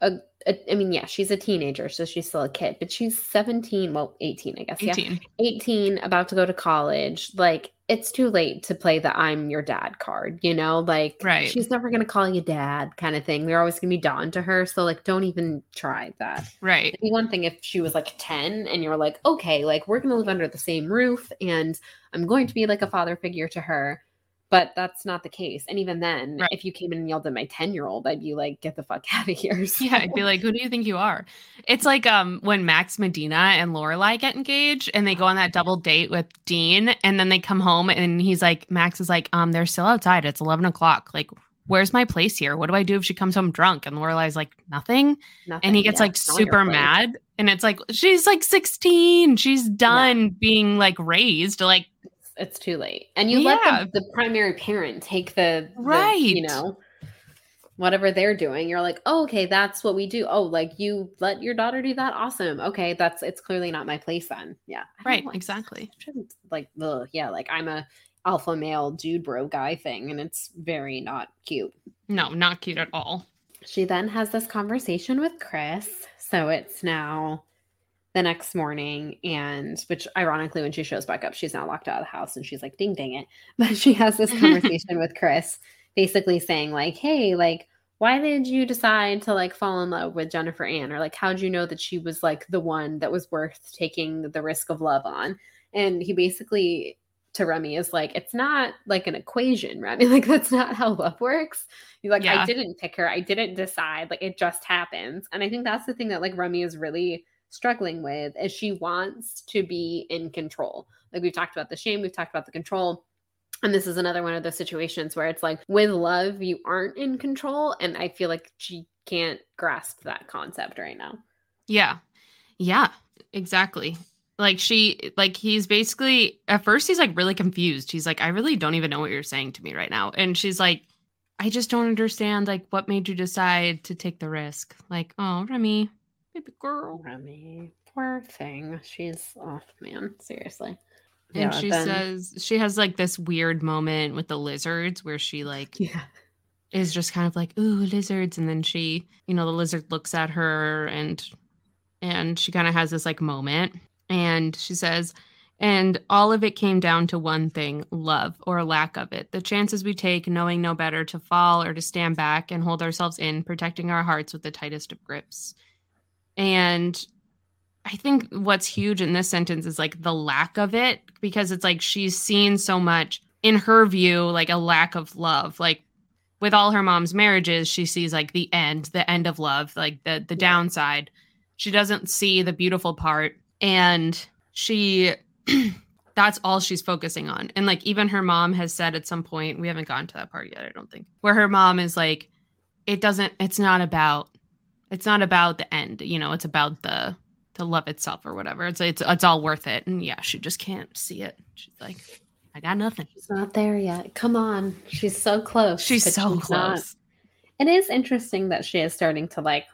a I mean, yeah, she's a teenager, so she's still a kid, but she's 17, well, 18, I guess. 18. Yeah. 18, about to go to college. Like, it's too late to play the I'm your dad card, you know? Like, right. she's never going to call you dad kind of thing. They're always going to be Don to her. So, like, don't even try that. Right. It'd be one thing if she was like 10 and you're like, okay, like, we're going to live under the same roof and I'm going to be like a father figure to her but that's not the case. And even then, right. if you came in and yelled at my 10 year old, I'd be like, get the fuck out of here. So. Yeah, I'd be like, who do you think you are? It's like um when Max Medina and Lorelai get engaged and they go on that double date with Dean, and then they come home and he's like, Max is like, um, they're still outside. It's 11 o'clock. Like, where's my place here? What do I do if she comes home drunk? And Lorelai's like, nothing. nothing and he gets yeah, like super mad. And it's like, she's like 16. She's done yeah. being like raised. Like, it's too late. And you yeah. let the, the, primary parent take the, the, right, you know, whatever they're doing. You're like, oh, okay, that's what we do. Oh, like you let your daughter do that. Awesome. Okay, that's it's clearly not my place then. Yeah, right, exactly. Like the yeah, like I'm a alpha male dude bro guy thing, and it's very not cute. No, not cute at all. She then has this conversation with Chris. So it's now the next morning and which ironically when she shows back up she's now locked out of the house and she's like ding dang it but she has this conversation with chris basically saying like hey like why did you decide to like fall in love with jennifer ann or like how'd you know that she was like the one that was worth taking the risk of love on and he basically to Remy is like, it's not like an equation, Remy. Like, that's not how love works. He's like, yeah. I didn't pick her. I didn't decide. Like, it just happens. And I think that's the thing that like Remy is really struggling with is she wants to be in control. Like we've talked about the shame, we've talked about the control. And this is another one of those situations where it's like with love, you aren't in control. And I feel like she can't grasp that concept right now. Yeah. Yeah, exactly. Like she, like he's basically, at first, he's like really confused. He's like, I really don't even know what you're saying to me right now. And she's like, I just don't understand. Like, what made you decide to take the risk? Like, oh, Remy, Baby girl. Remy. Poor thing. She's off, oh, man. Seriously. And yeah, she then... says she has like this weird moment with the lizards where she like yeah. is just kind of like, ooh, lizards. And then she, you know, the lizard looks at her and and she kind of has this like moment. And she says, and all of it came down to one thing love or lack of it. The chances we take, knowing no better, to fall or to stand back and hold ourselves in, protecting our hearts with the tightest of grips. And I think what's huge in this sentence is like the lack of it because it's like she's seen so much in her view, like a lack of love. Like with all her mom's marriages, she sees like the end, the end of love, like the the yeah. downside. She doesn't see the beautiful part and she that's all she's focusing on. And like even her mom has said at some point, we haven't gotten to that part yet, I don't think, where her mom is like, it doesn't, it's not about it's not about the end, you know, it's about the the love itself or whatever. It's it's it's all worth it. And yeah, she just can't see it. She's like, I got nothing. She's not there yet. Come on. She's so close. She's so she's close. Not. It is interesting that she is starting to like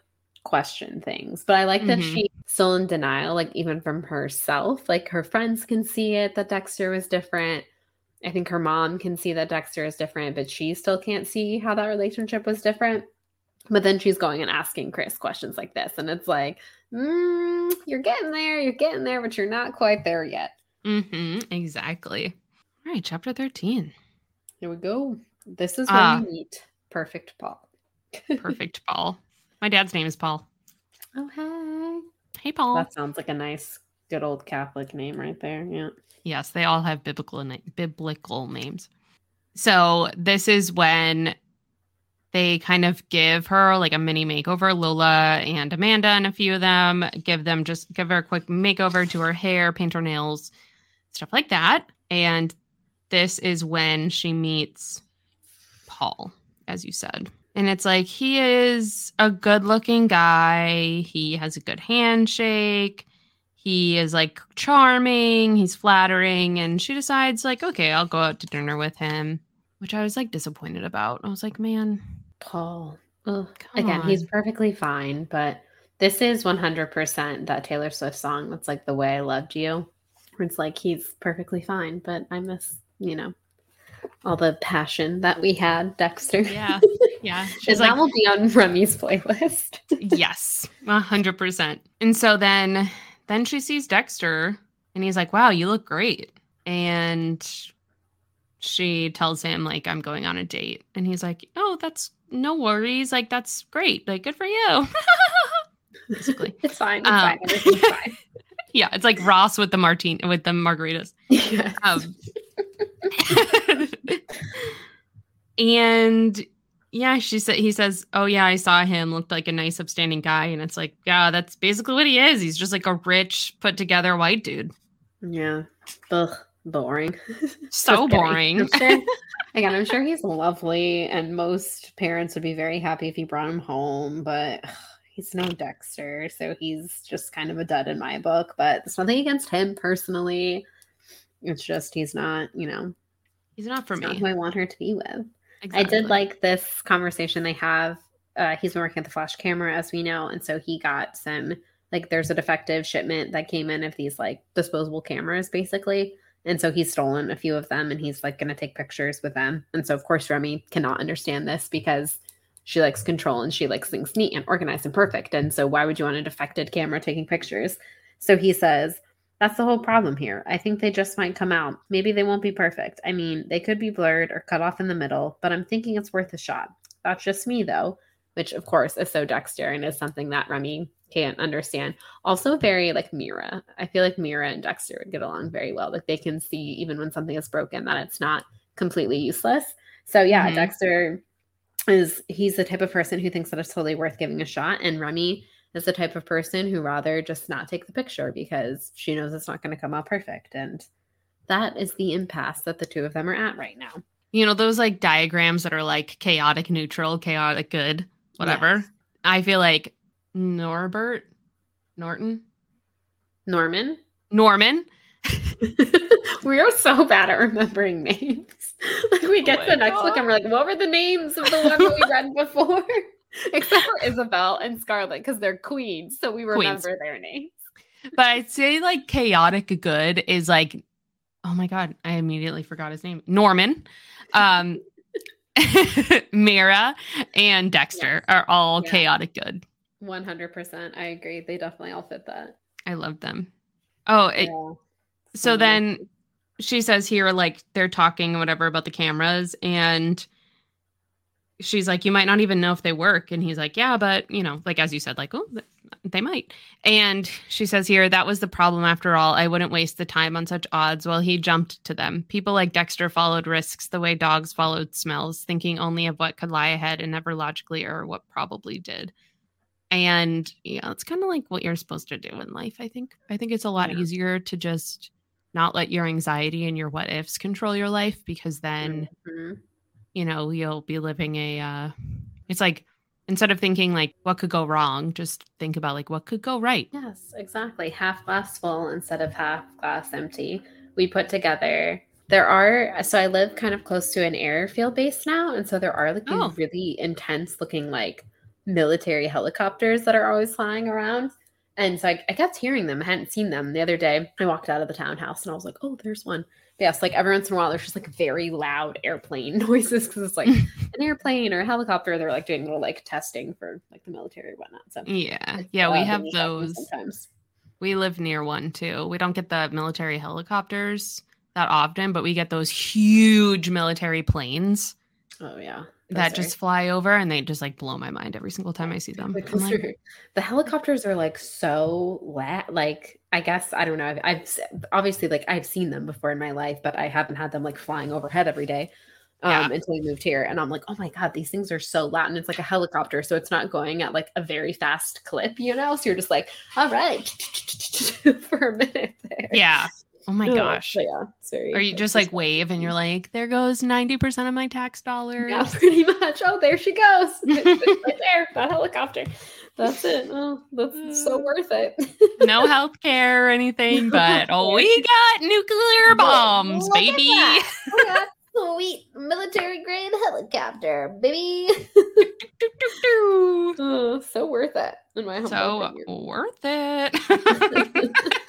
question things, but I like mm-hmm. that she's still in denial, like even from herself. Like her friends can see it that Dexter was different. I think her mom can see that Dexter is different, but she still can't see how that relationship was different. But then she's going and asking Chris questions like this. And it's like, mm, you're getting there, you're getting there, but you're not quite there yet. Mm-hmm, exactly. All right, chapter 13. Here we go. This is when uh, you meet Perfect Paul. perfect Paul. My dad's name is Paul. Oh, hey. Hey, Paul. That sounds like a nice, good old Catholic name right there. Yeah. Yes, they all have biblical na- biblical names. So this is when they kind of give her like a mini makeover. Lola and Amanda and a few of them give them just give her a quick makeover to her hair, paint her nails, stuff like that. And this is when she meets Paul, as you said. And it's like he is a good looking guy. He has a good handshake. He is like charming. He's flattering. And she decides, like, okay, I'll go out to dinner with him, which I was like disappointed about. I was like, man, Paul. Ugh. Again, on. he's perfectly fine, but this is 100% that Taylor Swift song that's like The Way I Loved You. It's like he's perfectly fine, but I miss, you know, all the passion that we had, Dexter. Yeah. Yeah. She's that will be on Remy's playlist. yes, a hundred percent. And so then, then she sees Dexter, and he's like, "Wow, you look great." And she tells him like, "I'm going on a date," and he's like, "Oh, that's no worries. Like, that's great. Like, good for you." Basically, it's fine. It's Um, fine. Everything's fine. yeah, it's like Ross with the martini with the margaritas. Yes. Um, and yeah, she said he says, "Oh yeah, I saw him. Looked like a nice, upstanding guy." And it's like, yeah, that's basically what he is. He's just like a rich, put together white dude. yeah. Ugh, boring. So boring. Sure, again, I'm sure he's lovely, and most parents would be very happy if he brought him home, but ugh, he's no Dexter, so he's just kind of a dud in my book. But there's nothing against him personally. It's just he's not, you know, He's not for he's not me. who I want her to be with. I did like this conversation they have. Uh, he's been working at the flash camera, as we know, and so he got some like there's a defective shipment that came in of these like disposable cameras, basically. And so he's stolen a few of them, and he's like going to take pictures with them. And so of course Remy cannot understand this because she likes control and she likes things neat and organized and perfect. And so why would you want a defected camera taking pictures? So he says. That's the whole problem here. I think they just might come out. Maybe they won't be perfect. I mean, they could be blurred or cut off in the middle, but I'm thinking it's worth a shot. That's just me, though, which of course is so Dexter and is something that Remy can't understand. Also, very like Mira. I feel like Mira and Dexter would get along very well. Like they can see even when something is broken that it's not completely useless. So yeah, Mhm. Dexter is he's the type of person who thinks that it's totally worth giving a shot, and Remy is the type of person who rather just not take the picture because she knows it's not going to come out perfect. And that is the impasse that the two of them are at right now. you know those like diagrams that are like chaotic neutral, chaotic good, whatever. Yes. I feel like Norbert, Norton, Norman. Norman. we are so bad at remembering names. Like we get Oh to the next book and we're like, what were the names of the one we read before? Except for Isabel and Scarlett, because they're queens, so we remember Queens. their names. But I'd say like chaotic good is like, oh my god, I immediately forgot his name. Norman, um, Mira, and Dexter are all Yeah. chaotic good. One hundred percent. I agree. They definitely all fit that. I love them. Oh, it, Yeah. so Mhm. then she says here like they're talking whatever about the cameras and she's like you might not even know if they work and he's like yeah but you know like as you said like oh they might and she says here that was the problem after all i wouldn't waste the time on such odds while he jumped to them people like dexter followed risks the way dogs followed smells thinking only of what could lie ahead and never logically or what probably did and yeah it's kind of like what you're supposed to do in life i think i think it's a lot Yeah. easier to just not let your anxiety and your what ifs control your life because then Mhm. you know you'll be living a uh it's like instead of thinking like what could go wrong just think about like what could go right Yes, exactly. Half glass full instead of half glass empty. We put together. There are so I live kind of close to an airfield base now, and so there are like these Oh. really intense looking like military helicopters that are always flying around. And so I, I kept hearing them. I hadn't seen them the other day. I walked out of the townhouse and I was like, "Oh, there's one." But yes, like every once in a while, there's just like very loud airplane noises because it's like an airplane or a helicopter. They're like doing little like testing for like the military and whatnot. So yeah yeah we have those sometimes. we live near one too we don't get the military helicopters that often but we get those huge military planes Oh yeah, that just fly over and they just like blow my mind every single time i see them Like, I'm those like, are- the helicopters are like so la- like I guess I don't know. I've, I've obviously like I've seen them before in my life, but I haven't had them like flying overhead every day um, Yeah. until we moved here. And I'm like, oh my god, these things are so loud, and it's like a helicopter, so it's not going at like a very fast clip, you know. So you're just like, all right, for a minute there. yeah oh my gosh but yeah, it's very. or you just like wave and you're like there goes 90% of my tax dollars Yeah, pretty much. Oh, there she goes. Right there, that helicopter. That's it. Oh, that's so worth it. no health care or anything, but oh, we got nuclear bombs, Look baby. We got sweet military grade helicopter, baby. Oh, so worth it. In my so opinion. worth it.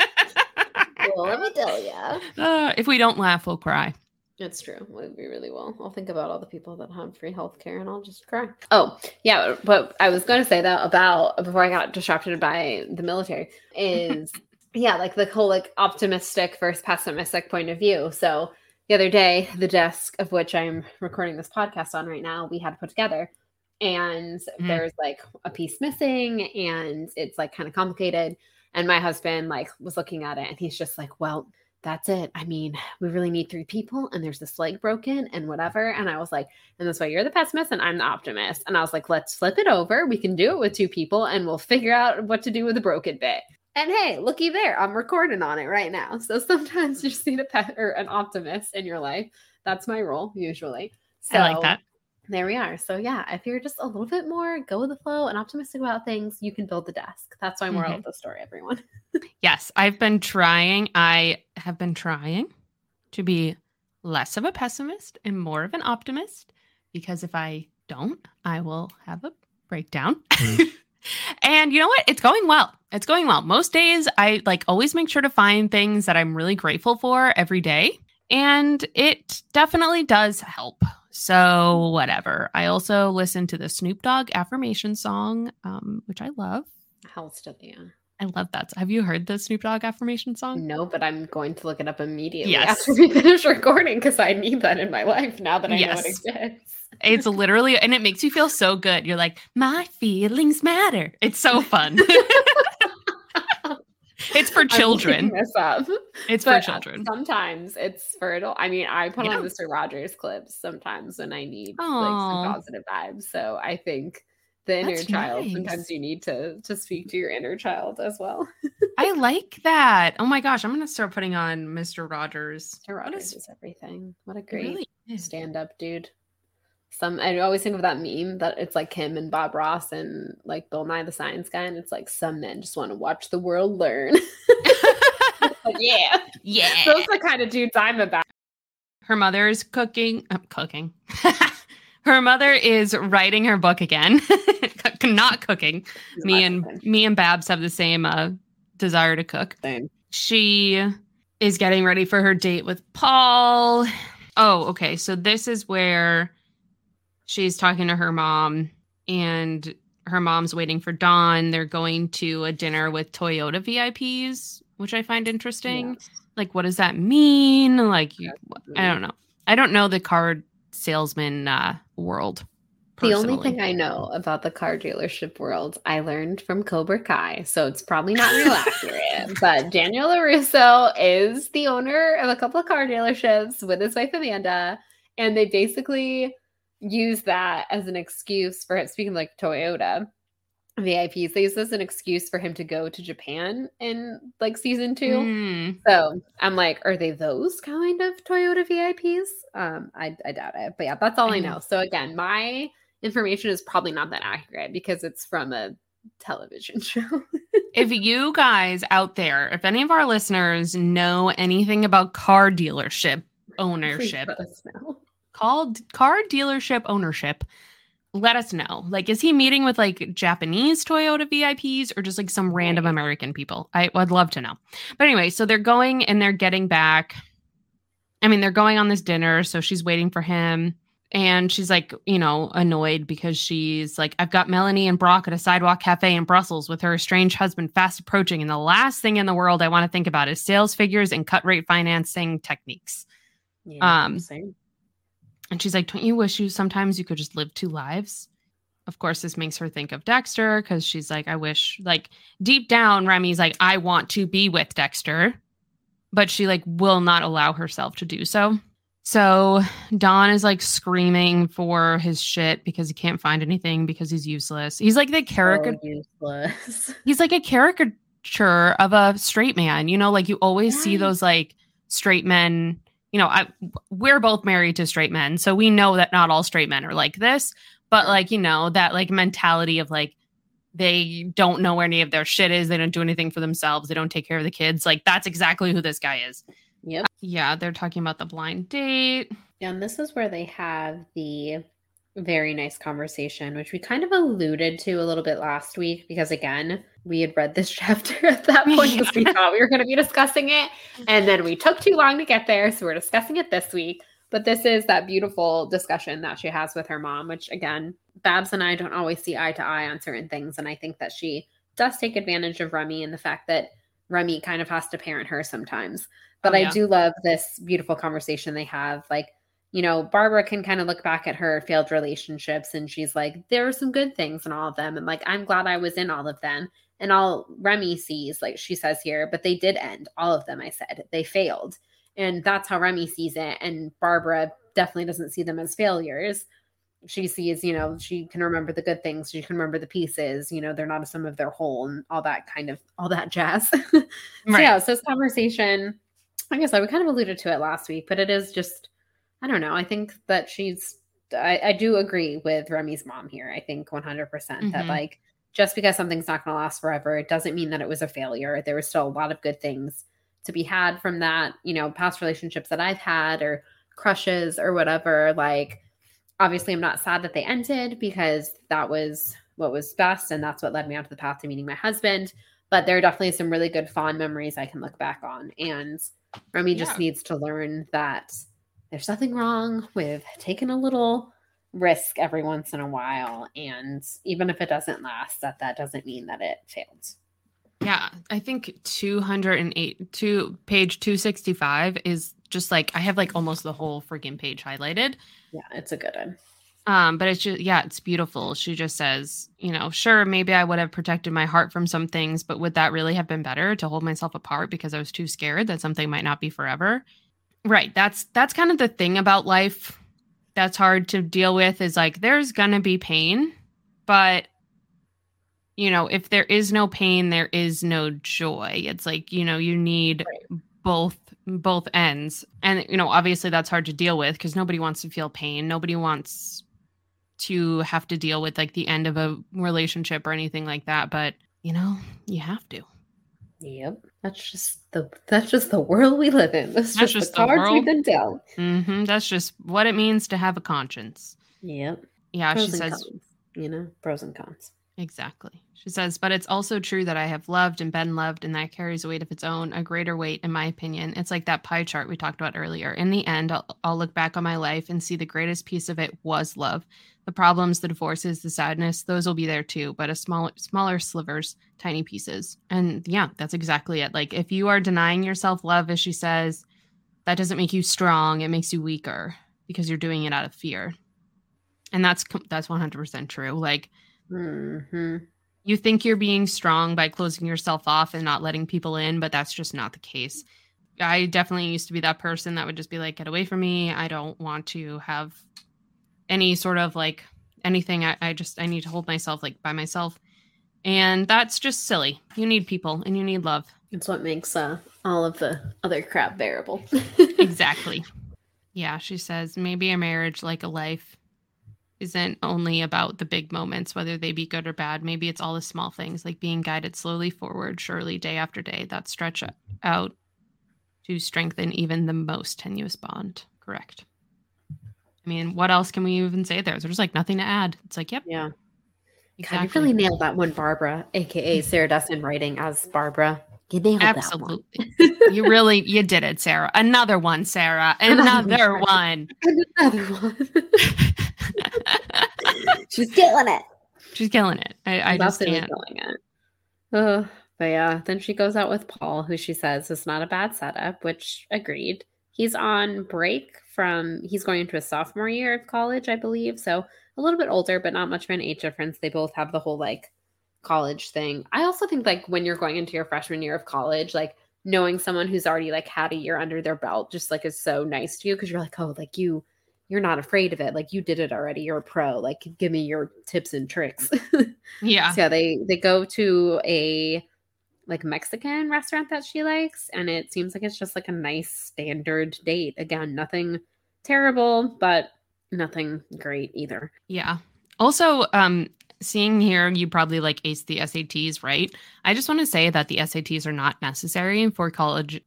Let me tell ya. Uh, if we don't laugh, we'll cry. It's true. We really will. I'll think about all the people that have free healthcare and I'll just cry. Oh, yeah. But I was going to say that about before I got distracted by the military is, yeah, like the whole like optimistic versus pessimistic point of view. So the other day, the desk of which I'm recording this podcast on right now, we had put together and mm. there's like a piece missing and it's like kind of complicated. And my husband like was looking at it and he's just like, well, that's it. I mean, we really need three people, and there's this leg broken and whatever. And I was like, and this way you're the pessimist and I'm the optimist. And I was like, let's flip it over. We can do it with two people and we'll figure out what to do with the broken bit. And hey, looky there, I'm recording on it right now. So sometimes you just need a pet or an optimist in your life. That's my role usually. So I like that there we are. So yeah, if you're just a little bit more go with the flow and optimistic about things, you can build the desk. That's my moral mm-hmm. of the story, everyone. yes, I've been trying. I have been trying to be less of a pessimist and more of an optimist because if I don't, I will have a breakdown. Mm-hmm. and you know what? It's going well. It's going well. Most days I like always make sure to find things that I'm really grateful for every day. And it definitely does help. So whatever. I also listen to the Snoop Dogg affirmation song, um, which I love. How still yeah. I love that. Have you heard the Snoop Dogg affirmation song? No, but I'm going to look it up immediately yes. after we finish recording because I need that in my life now that I yes. know it exists. it's literally, and it makes you feel so good. You're like, my feelings matter. It's so fun. it's for children. this up. It's but for children. Sometimes it's for adult. I mean, I put yeah. on Mr. Rogers clips sometimes when I need like some positive vibes. So I think the inner That's child nice. sometimes you need to to speak to your inner child as well. I like that. Oh my gosh, I'm gonna start putting on Mr. Rogers. Mr. Rogers is, is everything. What a great really stand up dude some I always think of that meme that it's like him and Bob Ross and like Bill Nye the Science Guy, and it's like some men just want to watch the world learn. like, yeah, yeah. Those are the kind of dudes I'm about. Her mother is cooking, I'm cooking. her mother is writing her book again, not cooking. me and me and Babs have the same uh, desire to cook. Same. She is getting ready for her date with Paul. Oh, okay. So this is where she's talking to her mom and her mom's waiting for Don. They're going to a dinner with Toyota VIPs, which I find interesting. Yes. Like, what does that mean? Like, I don't know. I don't know the car salesman uh, world. Personally. The only thing I know about the car dealership world, I learned from Cobra Kai, so it's probably not real accurate. But Daniel LaRusso is the owner of a couple of car dealerships with his wife Amanda, and they basically use that as an excuse for speaking like Toyota VIPs. They use this as an excuse for him to go to Japan in like season two. Mm. So I'm like, are they those kind of Toyota VIPs? Um, I, I doubt it. But yeah, that's all I, I know. know. So again, my information is probably not that accurate because it's from a television show. if you guys out there, if any of our listeners know anything about car dealership ownership, called car dealership ownership let us know. Like is he meeting with like japanese toyota vips or just like some random american people? I would love to know. But anyway so they're going and they're getting back. I mean they're going on this dinner so she's waiting for him. And she's like you know annoyed because she's like i've got melanie and brock at a sidewalk cafe in brussels with her estranged husband fast approaching and the last thing in the world i want to think about is sales figures and cut rate financing techniques. Yeah, um same and she's like, Don't you wish you sometimes you could just live two lives? Of course, this makes her think of Dexter because she's like, I wish, like, deep down, Remy's like, I want to be with Dexter, but she, like, will not allow herself to do so. So Don is like screaming for his shit because he can't find anything because he's useless. He's like the character. Useless. he's like a caricature of a straight man. You know, like you always see those like straight men you know, I we're both married to straight men, so we know that not all straight men are like this, but like, you know, that like mentality of like they don't know where any of their shit is, they don't do anything for themselves, they don't take care of the kids. Like that's exactly who this guy is. Yep. Yeah, they're talking about the blind date. And this is where they have the very nice conversation, which we kind of alluded to a little bit last week because, again, we had read this chapter at that point because we thought we were going to be discussing it. And then we took too long to get there. So we're discussing it this week. But this is that beautiful discussion that she has with her mom, which again, Babs and I don't always see eye to eye on certain things. And I think that she does take advantage of Remy and the fact that Remy kind of has to parent her sometimes. But oh, yeah. I do love this beautiful conversation they have. Like, you know, Barbara can kind of look back at her failed relationships and she's like, there are some good things in all of them. And like, I'm glad I was in all of them. And all Remy sees, like she says here, but they did end all of them. I said they failed. And that's how Remy sees it. And Barbara definitely doesn't see them as failures. She sees, you know, she can remember the good things. She can remember the pieces. You know, they're not a sum of their whole and all that kind of all that jazz. so yeah, so this conversation, I guess I we kind of alluded to it last week, but it is just, I don't know. I think that she's I, I do agree with Remy's mom here. I think 100% mm-hmm. that like just because something's not going to last forever, it doesn't mean that it was a failure. There was still a lot of good things to be had from that, you know, past relationships that I've had or crushes or whatever. Like, obviously, I'm not sad that they ended because that was what was best. And that's what led me onto the path to meeting my husband. But there are definitely some really good, fond memories I can look back on. And Remy yeah. just needs to learn that there's nothing wrong with taking a little risk every once in a while and even if it doesn't last that that doesn't mean that it failed. Yeah i think 208 to page 265 is just like i have like almost the whole freaking page highlighted. Yeah it's a good one. Um but it's just yeah it's beautiful. She just says you know sure maybe i would have protected my heart from some things but would that really have been better to hold myself apart because i was too scared that something might not be forever? Right that's that's kind of the thing about life that's hard to deal with is like there's gonna be pain, but you know, if there is no pain, there is no joy. It's like, you know, you need right. both both ends. And you know, obviously that's hard to deal with because nobody wants to feel pain. Nobody wants to have to deal with like the end of a relationship or anything like that, but you know, you have to. Yep. That's just the that's just the world we live in. That's, that's just, just, the, the cards world. we've been dealt. Mm-hmm. That's just what it means to have a conscience. Yep. Yeah, pros she says cons, you know, pros and cons. Exactly. She says, but it's also true that I have loved and been loved, and that carries a weight of its own, a greater weight, in my opinion. It's like that pie chart we talked about earlier. In the end, I'll, I'll look back on my life and see the greatest piece of it was love the problems, the divorces, the sadness, those will be there too, but a smaller smaller slivers, tiny pieces. And yeah, that's exactly it. Like if you are denying yourself love as she says, that doesn't make you strong, it makes you weaker because you're doing it out of fear. And that's that's 100% true. Like mm-hmm. you think you're being strong by closing yourself off and not letting people in, but that's just not the case. I definitely used to be that person that would just be like, get away from me. I don't want to have any sort of like anything. I, I just I need to hold myself like by myself, and that's just silly. You need people and you need love. It's what makes uh, all of the other crap bearable. exactly. Yeah, she says maybe a marriage like a life isn't only about the big moments, whether they be good or bad. Maybe it's all the small things like being guided slowly forward, surely day after day, that stretch out to strengthen even the most tenuous bond. Correct. I mean, what else can we even say there? There's like nothing to add. It's like, yep. Yeah. Exactly. God, you really nailed that one, Barbara, aka Sarah Dessen writing as Barbara. You nailed Absolutely. you really you did it, Sarah. Another one, Sarah. Another one. Another one. She's killing it. She's killing it. I, I just can't. Killing it. Uh, but yeah, then she goes out with Paul, who she says is not a bad setup, which agreed. He's on break from he's going into his sophomore year of college, I believe. So a little bit older, but not much of an age difference. They both have the whole like college thing. I also think like when you're going into your freshman year of college, like knowing someone who's already like had a year under their belt just like is so nice to you because you're like, oh, like you you're not afraid of it. Like you did it already. You're a pro. Like give me your tips and tricks. yeah. So they they go to a like Mexican restaurant that she likes. And it seems like it's just like a nice standard date. Again, nothing terrible, but nothing great either. Yeah. Also, um, seeing here, you probably like ace the SATs, right? I just want to say that the SATs are not necessary for college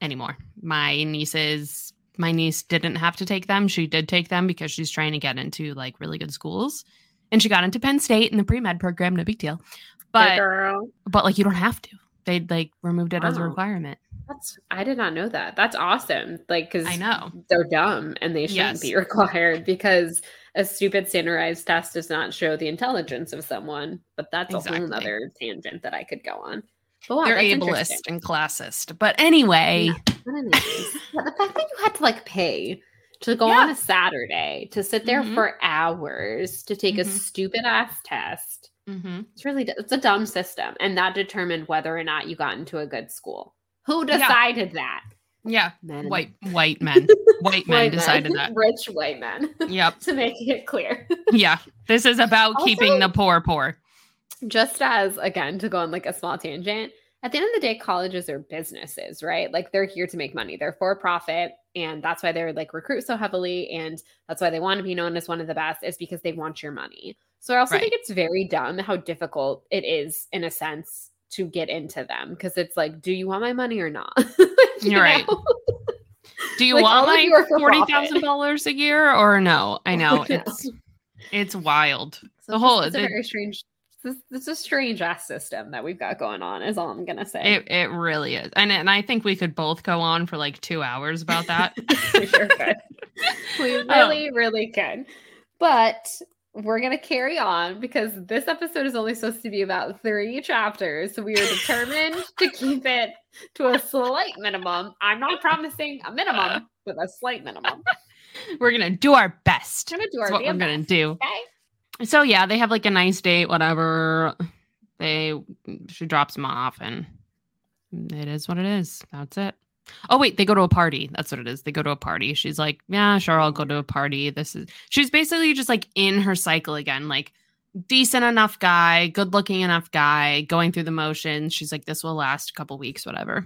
anymore. My nieces, my niece didn't have to take them. She did take them because she's trying to get into like really good schools. And she got into Penn State in the pre med program, no big deal. But but like you don't have to. They like removed it wow. as a requirement. That's I did not know that. That's awesome. Like because I know they're dumb and they shouldn't Yes. be required because a stupid standardized test does not show the intelligence of someone. But that's a whole nother tangent that I could go on. But wow, they're ableist and classist. But anyway. Yeah, the fact that you had to like pay to go Yeah. on a Saturday to sit there Mhm. for hours to take a Mhm. stupid ass test. mhm. It's really it's a dumb system, and that determined whether or not you got into a good school. Who decided that? yeah, Men. white white men, white men White decided that. Rich white men. Yep. to make it clear. Yeah. This is about keeping the poor poor. Just as again to go on like a small tangent, at the end of the day, colleges are businesses, right? Like they're here to make money. They're for profit, and that's why they're like recruit so heavily, and that's why they want to be known as one of the best. Is because they want your money. So I also Right. think it's very dumb how difficult it is, in a sense, to get into them because it's like, do you want my money or not? You You're right. Do you Like, want of you my are for forty thousand dollars a year or no? I know No. it's it's wild. So the whole it's a very strange. It's, it's a strange ass system that we've got going on. Is all I'm gonna say. It it really is, and and I think we could both go on for like two hours about that. we sure could. We Oh. really, really could. But we're gonna carry on because this episode is only supposed to be about three chapters. So we are determined to keep it to a slight minimum. I'm not promising a minimum, but a slight minimum. We're gonna do our best. We're gonna do our what we're damn gonna do. Okay. So yeah, they have like a nice date, whatever. They she drops him off, and it is what it is. That's it. Oh wait, they go to a party. That's what it is. They go to a party. She's like, yeah, sure, I'll go to a party. This is. She's basically just like in her cycle again, like decent enough guy, good looking enough guy, going through the motions. She's like, this will last a couple weeks, whatever.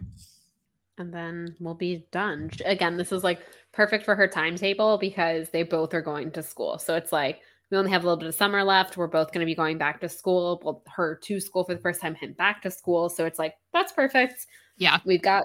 and then we'll be done. Again, this is like perfect for her timetable because they both are going to school. So it's like we only have a little bit of summer left. We're both going to be going back to school. Well, her to school for the first time, him back to school. So it's like that's perfect. Yeah. We've got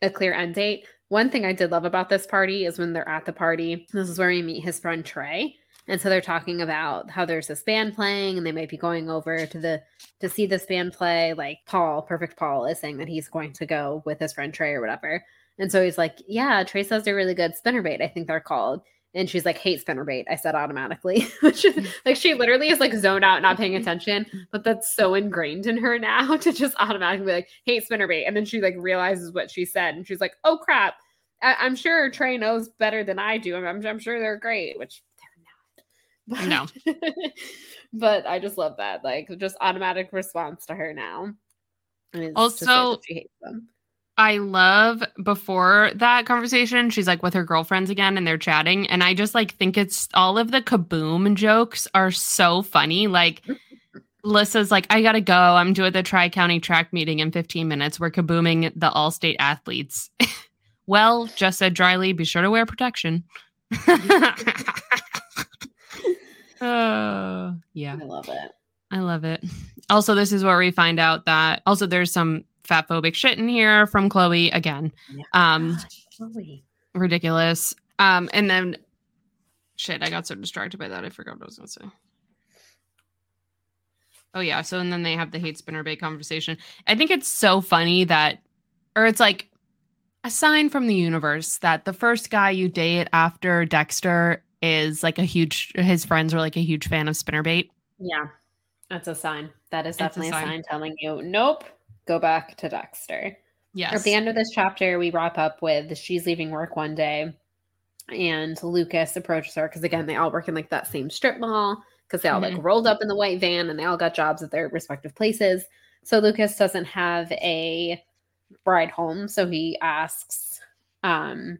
a clear end date. One thing I did love about this party is when they're at the party, this is where we meet his friend Trey. And so they're talking about how there's this band playing and they might be going over to the to see this band play. Like Paul, perfect Paul, is saying that he's going to go with his friend Trey or whatever. And so he's like, Yeah, Trey says they're really good spinnerbait, I think they're called. And she's like, hate spinnerbait. I said automatically. Which is like she literally is like zoned out, not paying attention. But that's so ingrained in her now to just automatically be like, hate spinnerbait. And then she like realizes what she said. And she's like, oh crap. I- I'm sure Trey knows better than I do. I'm, I'm, I'm sure they're great, which they're not. No. But, but I just love that. Like just automatic response to her now. And it's to say that Also- she hates them. I love before that conversation, she's like with her girlfriends again and they're chatting. And I just like think it's all of the kaboom jokes are so funny. Like Lissa's like, I gotta go. I'm due at the Tri County track meeting in 15 minutes. We're kabooming the all state athletes. well, just said dryly, be sure to wear protection. Oh, yeah. I love it. I love it. Also, this is where we find out that also there's some fat phobic shit in here from Chloe again. Um, Chloe. ridiculous. Um, and then shit, I got so distracted by that. I forgot what I was gonna say. Oh yeah, so and then they have the hate spinnerbait conversation. I think it's so funny that or it's like a sign from the universe that the first guy you date after Dexter is like a huge his friends are like a huge fan of spinnerbait. Yeah, that's a sign. That is a definitely a sign. sign. telling you, nope, go back to Dexter. Yes. At the end of this chapter, we wrap up with she's leaving work one day, and Lucas approaches her because again, they all work in like that same strip mall because they all like rolled up in the white van and they all got jobs at their respective places. So Lucas doesn't have a ride home, so he asks um,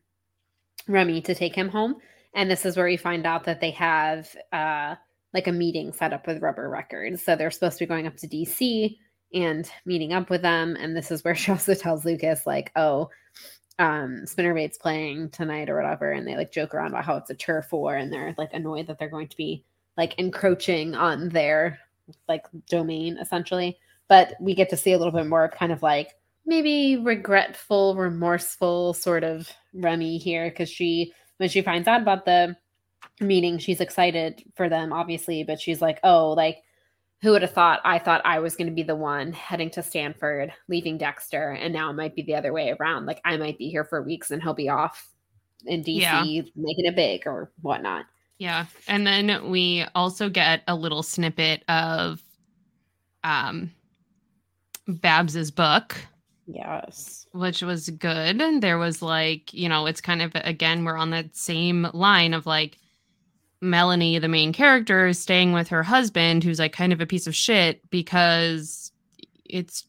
Remy to take him home. And this is where we find out that they have uh, like a meeting set up with Rubber Records. So they're supposed to be going up to DC and meeting up with them. And this is where she also tells Lucas, like, oh, um, Spinnerbait's playing tonight or whatever. And they like joke around about how it's a turf war and they're like annoyed that they're going to be like encroaching on their like domain essentially. But we get to see a little bit more kind of like maybe regretful, remorseful sort of Remy here because she, when she finds out about the meeting, she's excited for them, obviously, but she's like, oh, like, who would have thought I thought I was going to be the one heading to Stanford, leaving Dexter, and now it might be the other way around. Like I might be here for weeks and he'll be off in DC yeah. making it big or whatnot. Yeah. And then we also get a little snippet of um Babs's book. Yes. Which was good. And there was like, you know, it's kind of again, we're on that same line of like Melanie, the main character, is staying with her husband, who's like kind of a piece of shit because it's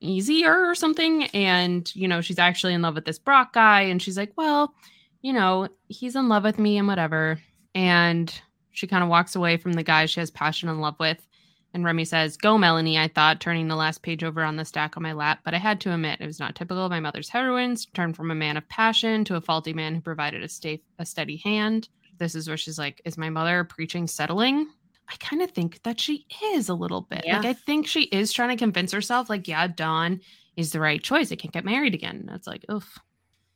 easier or something. And, you know, she's actually in love with this Brock guy. And she's like, well, you know, he's in love with me and whatever. And she kind of walks away from the guy she has passion and love with. And Remy says, Go, Melanie, I thought, turning the last page over on the stack on my lap, but I had to admit it was not typical of my mother's heroines to turn from a man of passion to a faulty man who provided a, sta- a steady hand this is where she's like, Is my mother preaching settling? I kind of think that she is a little bit. Yeah. Like, I think she is trying to convince herself, like, yeah, Don is the right choice. I can't get married again. That's like, oof.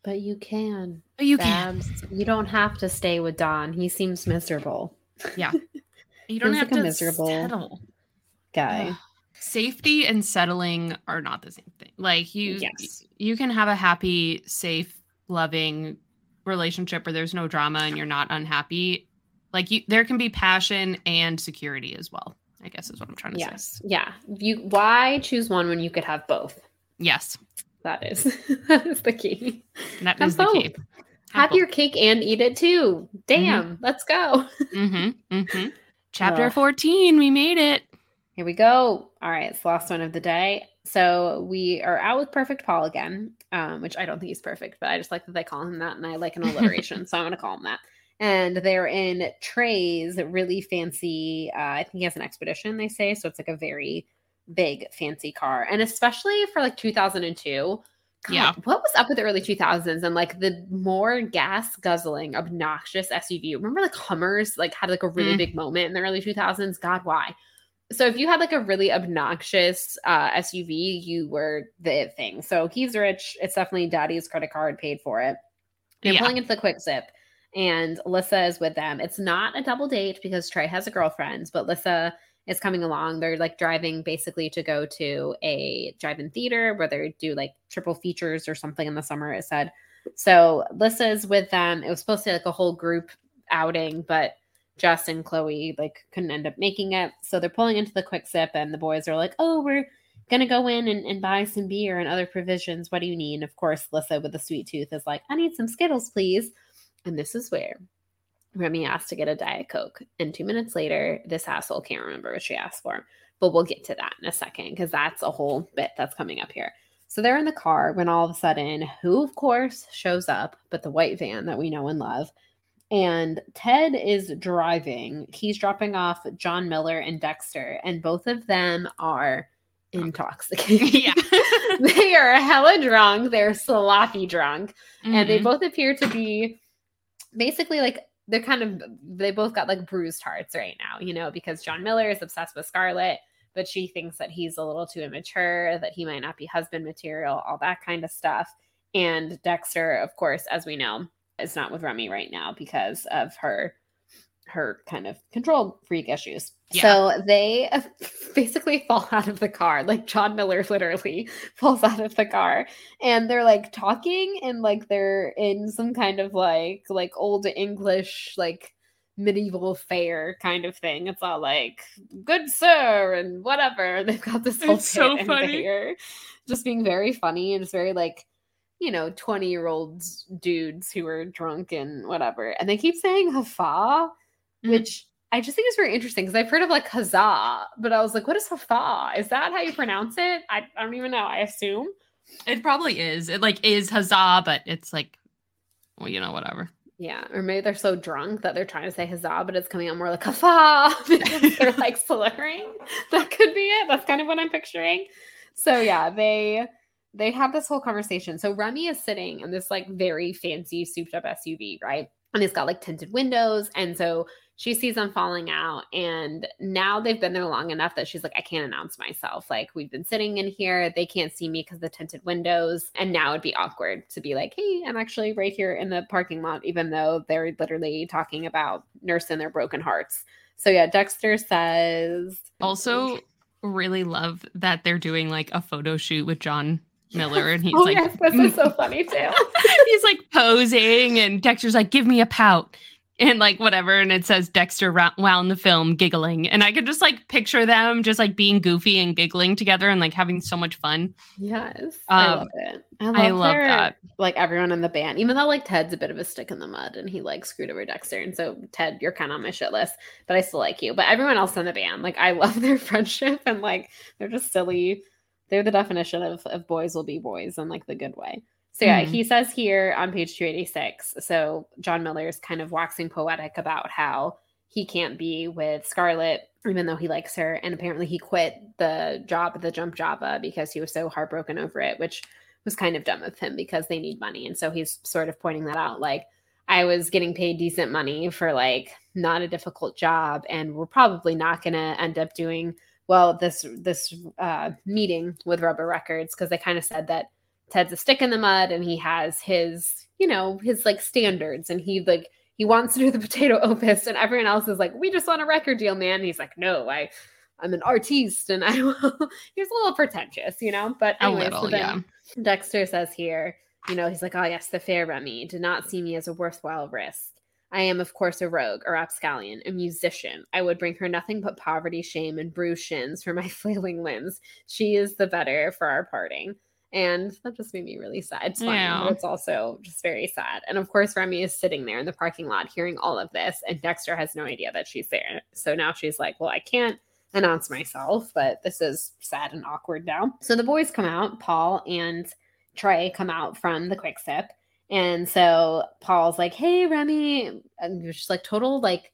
But you can. But you Babs. can. You don't have to stay with Don. He seems miserable. Yeah. You don't have like to miserable settle. guy. Ugh. Safety and settling are not the same thing. Like you yes. you can have a happy, safe, loving relationship where there's no drama and you're not unhappy, like you, there can be passion and security as well. I guess is what I'm trying to yes. say. Yes. Yeah. You why choose one when you could have both? Yes. That is that is the key. That is the key. Have, have your cake and eat it too. Damn, mm-hmm. let's go. mm-hmm. Mm-hmm. Chapter 14, we made it. Here we go. All right, it's the last one of the day. So we are out with Perfect Paul again, um, which I don't think he's perfect, but I just like that they call him that, and I like an alliteration, so I'm going to call him that. And they're in Trey's really fancy. Uh, I think he has an expedition. They say so. It's like a very big fancy car, and especially for like 2002. God, yeah. What was up with the early 2000s and like the more gas guzzling, obnoxious SUV? Remember like Hummers like had like a really mm. big moment in the early 2000s? God, why? So if you had like a really obnoxious uh, SUV, you were the thing. So he's rich. It's definitely daddy's credit card paid for it. They're yeah. pulling into the quick zip and Lissa is with them. It's not a double date because Trey has a girlfriend, but Lissa is coming along. They're like driving basically to go to a drive-in theater where they do like triple features or something in the summer, it said. So Lissa is with them. It was supposed to be like a whole group outing, but Jess and Chloe like couldn't end up making it. So they're pulling into the quick zip and the boys are like, Oh, we're gonna go in and, and buy some beer and other provisions. What do you need? And of course, Lissa with the sweet tooth is like, I need some Skittles, please. And this is where Remy asked to get a Diet Coke. And two minutes later, this asshole can't remember what she asked for. But we'll get to that in a second because that's a whole bit that's coming up here. So they're in the car when all of a sudden, who of course shows up, but the white van that we know and love and Ted is driving. He's dropping off John Miller and Dexter, and both of them are intoxicated. Yeah. they are hella drunk. They're sloppy drunk. Mm-hmm. And they mm-hmm. both appear to be basically like they're kind of they both got like bruised hearts right now, you know, because John Miller is obsessed with Scarlett, but she thinks that he's a little too immature, that he might not be husband material, all that kind of stuff. And Dexter, of course, as we know, is not with Remy right now because of her her kind of control freak issues. Yeah. So they basically fall out of the car. Like John Miller literally falls out of the car and they're like talking and like they're in some kind of like like old English like medieval fair kind of thing. It's all like good sir and whatever. They've got this whole it's so funny. just being very funny and just very like you know, 20 year old dudes who are drunk and whatever. And they keep saying Huffah, mm-hmm. which I just think is very interesting because I've heard of like Huzzah, but I was like, what is Huffah? Is that how you pronounce it? I, I don't even know. I assume. It probably is. It like is Huzzah, but it's like, well, you know, whatever. Yeah, or maybe they're so drunk that they're trying to say huzzah, but it's coming out more like huffah because they're like slurring. That could be it. That's kind of what I'm picturing. So yeah, they they have this whole conversation. So Remy is sitting in this like very fancy souped up SUV, right? And it's got like tinted windows. And so she sees them falling out. And now they've been there long enough that she's like, I can't announce myself. Like, we've been sitting in here. They can't see me because the tinted windows. And now it'd be awkward to be like, hey, I'm actually right here in the parking lot, even though they're literally talking about nursing their broken hearts. So yeah, Dexter says Also, really love that they're doing like a photo shoot with John Miller, and he's oh like, yes, this is so funny too. he's like posing, and Dexter's like, "Give me a pout." And like whatever, and it says Dexter wound the film giggling, and I could just like picture them just like being goofy and giggling together and like having so much fun. Yes, I Um, love it. I love, I love their- that. Like everyone in the band, even though like Ted's a bit of a stick in the mud and he like screwed over Dexter, and so Ted, you're kind of on my shit list, but I still like you. But everyone else in the band, like I love their friendship and like they're just silly. They're the definition of of boys will be boys in like the good way. So yeah, Mhm. he says here on page 286. So John Miller is kind of waxing poetic about how he can't be with Scarlett, even though he likes her. And apparently he quit the job at the Jump Java because he was so heartbroken over it, which was kind of dumb of him because they need money. And so he's sort of pointing that out. Like, I was getting paid decent money for like not a difficult job, and we're probably not gonna end up doing well this this uh meeting with Rubber Records because they kind of said that Ted's a stick in the mud and he has his, you know, his like standards and he like he wants to do the potato opus and everyone else is like, we just want a record deal, man. And he's like, no, I I'm an artiste and I will he's a little pretentious, you know. But A anyway, little, so yeah. Dexter says here, you know, he's like, oh yes, the fair Remy did not see me as a worthwhile risk. I am, of course, a rogue, a rapscallion, a musician. I would bring her nothing but poverty, shame, and bruised shins for my flailing limbs. She is the better for our parting. And that just made me really sad. It's Yeah. it's also just very sad. And of course, Remy is sitting there in the parking lot hearing all of this, and Dexter has no idea that she's there. So now she's like, Well, I can't announce myself, but this is sad and awkward now. So the boys come out, Paul and Trey come out from the quick zip. And so Paul's like, Hey, Remy. And it was just like total like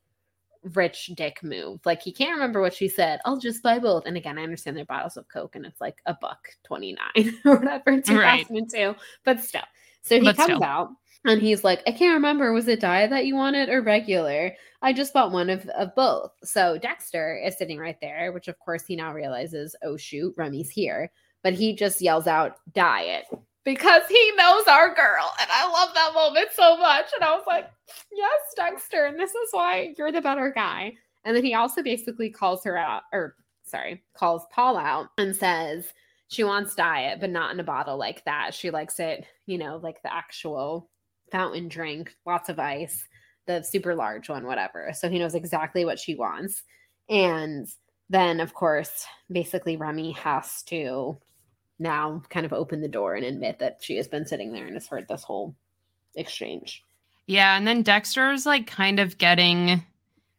rich dick move. Like he can't remember what she said. I'll just buy both. And again, I understand they're bottles of Coke and it's like a buck 29 or whatever in Right. 2002. But still. So he But comes still. out and he's like, I can't remember. Was it diet that you wanted or regular? I just bought one of, of both. So Dexter is sitting right there, which of course he now realizes, oh shoot, Remy's here. But he just yells out diet because he knows our girl. And I love that moment so much. And I was like, yes, Dexter. And this is why you're the better guy. And then he also basically calls her out, or sorry, calls Paul out and says she wants diet, but not in a bottle like that. She likes it, you know, like the actual fountain drink, lots of ice, the super large one, whatever. So he knows exactly what she wants. And then, of course, basically, Remy has to now kind of open the door and admit that she has been sitting there and has heard this whole exchange. Yeah, and then Dexter's like kind of getting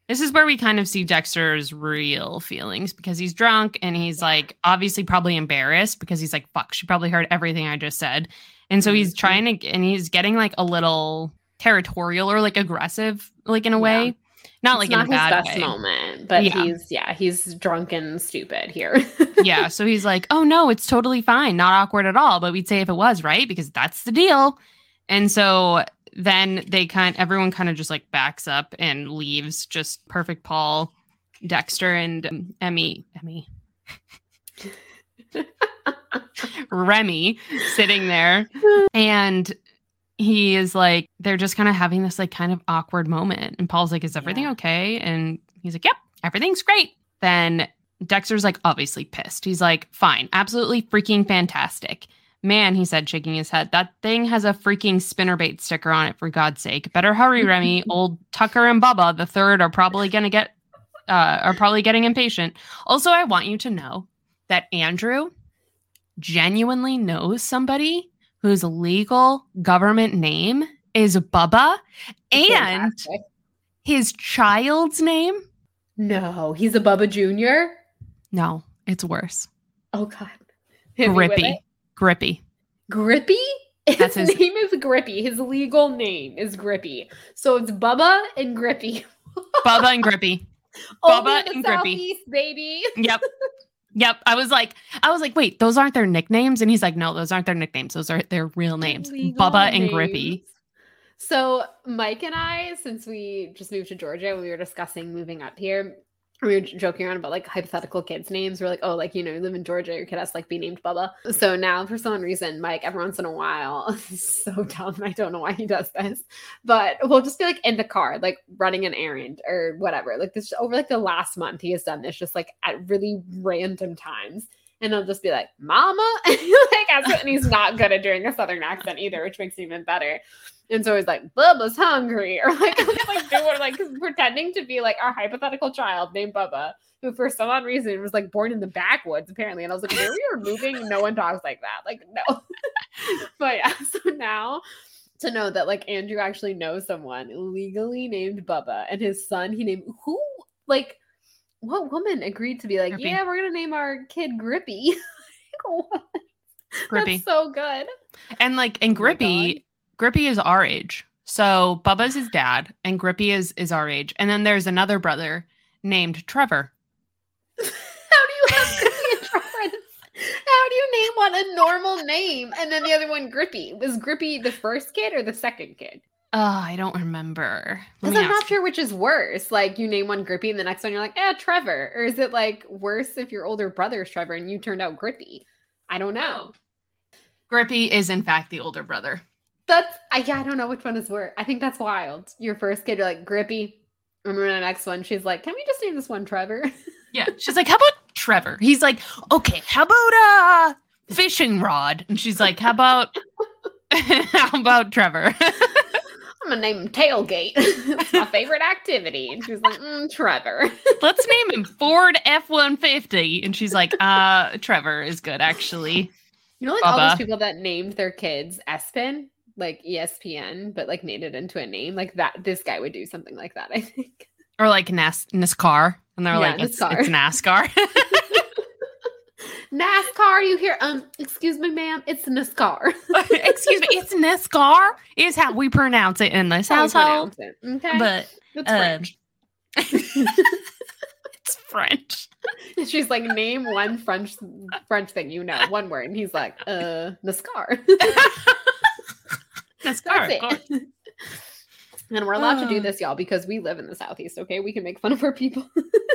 this is where we kind of see Dexter's real feelings because he's drunk and he's like obviously probably embarrassed because he's like, fuck, she probably heard everything I just said. And so he's Mhm. trying to and he's getting like a little territorial or like aggressive, like in a way. Not It's like in a his best way. moment, but Yeah. he's yeah, he's drunk and stupid here. yeah. So he's like, oh no, it's totally fine. Not awkward at all. But we'd say if it was, right? Because that's the deal. And so then they kind everyone kind of just like backs up and leaves just perfect Paul, Dexter, and um, Emmy, Emmy, Remy sitting there. And he is like, they're just kind of having this like kind of awkward moment. And Paul's like, is everything Yeah. okay? And he's like, yep, everything's great. Then Dexter's like obviously pissed. He's like, fine, absolutely freaking fantastic. Man, he said, shaking his head, that thing has a freaking spinnerbait sticker on it, for God's sake. Better hurry, Remy. Old Tucker and Bubba, the third, are probably gonna get uh are probably getting impatient. Also, I want you to know that Andrew genuinely knows somebody whose legal government name is Bubba and Fantastic. his child's name. no, he's a Bubba Junior. No, it's worse. Oh God, Grippy. Grippy. Grippy. His, That's his- name is Grippy. His legal name is Grippy. So it's Bubba and Grippy. Bubba and Grippy. Bubba and Grippy. Baby. Yep. Yep. I was like, I was like, wait, those aren't their nicknames? And he's like, no, those aren't their nicknames. Those are their real names. Legal Bubba and. Grippy. So Mike and I, since we just moved to Georgia, we were discussing moving up here. We were joking around about like hypothetical kids' names. We're like, oh, like you know, you live in Georgia, your kid has to like be named Bubba. So now, for some reason, Mike, every once in a while, so dumb. I don't know why he does this, but we'll just be like in the car, like running an errand or whatever. Like this over like the last month, he has done this just like at really random times. And he'll just be like, "Mama," and like, and he's not good at doing a southern accent either, which makes it even better. And so he's like, Bubba's hungry, or like, like doing like pretending to be like our hypothetical child named Bubba, who for some odd reason was like born in the backwoods apparently. And I was like, where we are moving, no one talks like that. Like, no. but yeah, so now to know that like Andrew actually knows someone legally named Bubba, and his son he named who like what woman agreed to be like, Grippy. yeah, we're gonna name our kid Grippy. Grippy. That's so good. And like, and oh Grippy, Grippy is our age. So Bubba's his dad, and Grippy is is our age. And then there's another brother named Trevor. How do you have Grippy and Trevor? How do you name one a normal name and then the other one Grippy? Was Grippy the first kid or the second kid? Oh, I don't remember. Because I'm not sure which is worse. Like you name one Grippy and the next one you're like, eh, Trevor. Or is it like worse if your older brother's Trevor and you turned out Grippy? I don't know. Grippy is in fact the older brother. That's I yeah, I don't know which one is worse. I think that's wild. Your first kid, you're like grippy. Remember the next one, she's like, Can we just name this one Trevor? Yeah. She's like, How about Trevor? He's like, Okay, how about uh fishing rod? And she's like, How about how about Trevor? I'm gonna name him Tailgate. That's my favorite activity. And she's like, mm, Trevor. Let's name him Ford F one fifty. And she's like, uh, Trevor is good actually. You know, like Bubba. all those people that named their kids Espen like ESPN, but like made it into a name. Like that, this guy would do something like that, I think. Or like Nas- NASCAR. And they're yeah, like, it's, NASCAR. it's NASCAR. NASCAR, you hear, um, excuse me, ma'am, it's NASCAR. excuse me, it's NASCAR is how we pronounce it in this household. Okay. But it's uh, French. it's French. She's like, name one French French thing you know, one word. And he's like, uh, NASCAR. That's, That's it. and we're allowed uh. to do this, y'all, because we live in the Southeast, okay? We can make fun of our people.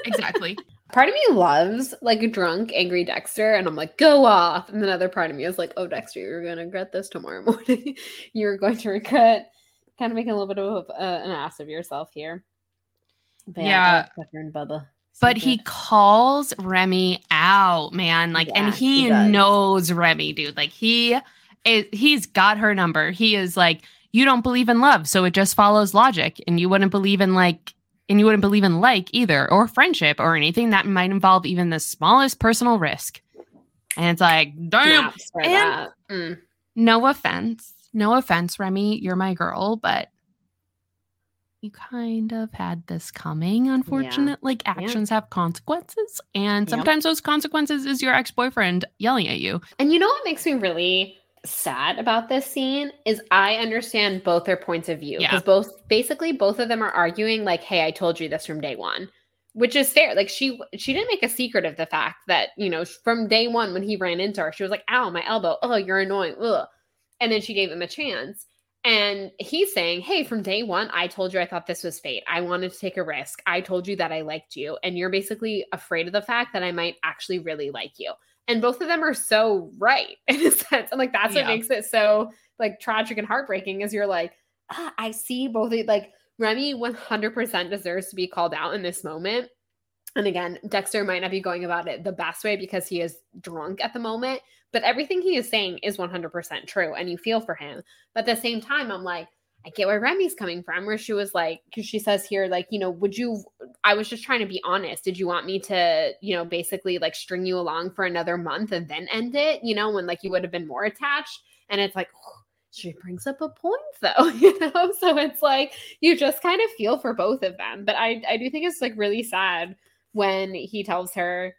exactly. Part of me loves like a drunk, angry Dexter, and I'm like, go off. And then other part of me is like, oh, Dexter, you're going to regret this tomorrow morning. you're going to regret kind of making a little bit of uh, an ass of yourself here. But yeah. Dexter and Bubba. but he calls Remy out, man. Like, yeah, and he, he knows Remy, dude. Like, he it, he's got her number. He is like, you don't believe in love, so it just follows logic, and you wouldn't believe in like, and you wouldn't believe in like either, or friendship, or anything that might involve even the smallest personal risk. And it's like, damn. And mm. No offense, no offense, Remy, you're my girl, but you kind of had this coming unfortunately yeah. like actions yeah. have consequences and sometimes yep. those consequences is your ex-boyfriend yelling at you and you know what makes me really sad about this scene is I understand both their points of view because yeah. both basically both of them are arguing like, "Hey, I told you this from day one," which is fair. Like she she didn't make a secret of the fact that you know from day one when he ran into her, she was like, "Ow, my elbow! Oh, you're annoying!" Ugh. And then she gave him a chance. And he's saying, Hey, from day one, I told you I thought this was fate. I wanted to take a risk. I told you that I liked you. And you're basically afraid of the fact that I might actually really like you and both of them are so right in a sense. And like that's yeah. what makes it so like tragic and heartbreaking is you're like ah, i see both like remy 100% deserves to be called out in this moment. And again dexter might not be going about it the best way because he is drunk at the moment but everything he is saying is 100% true and you feel for him. But at the same time i'm like I get where Remy's coming from, where she was like, because she says here, like, you know, would you, I was just trying to be honest. Did you want me to, you know, basically like string you along for another month and then end it, you know, when like you would have been more attached? And it's like, oh, she brings up a point though, you know? So it's like, you just kind of feel for both of them. But I, I do think it's like really sad when he tells her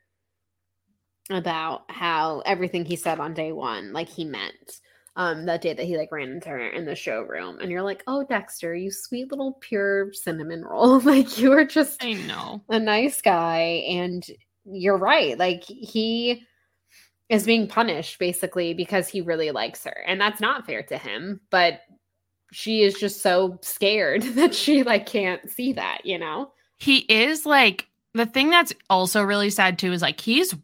about how everything he said on day one, like he meant um that day that he like ran into her in the showroom and you're like oh dexter you sweet little pure cinnamon roll like you are just i know a nice guy and you're right like he is being punished basically because he really likes her and that's not fair to him but she is just so scared that she like can't see that you know he is like the thing that's also really sad too is like he's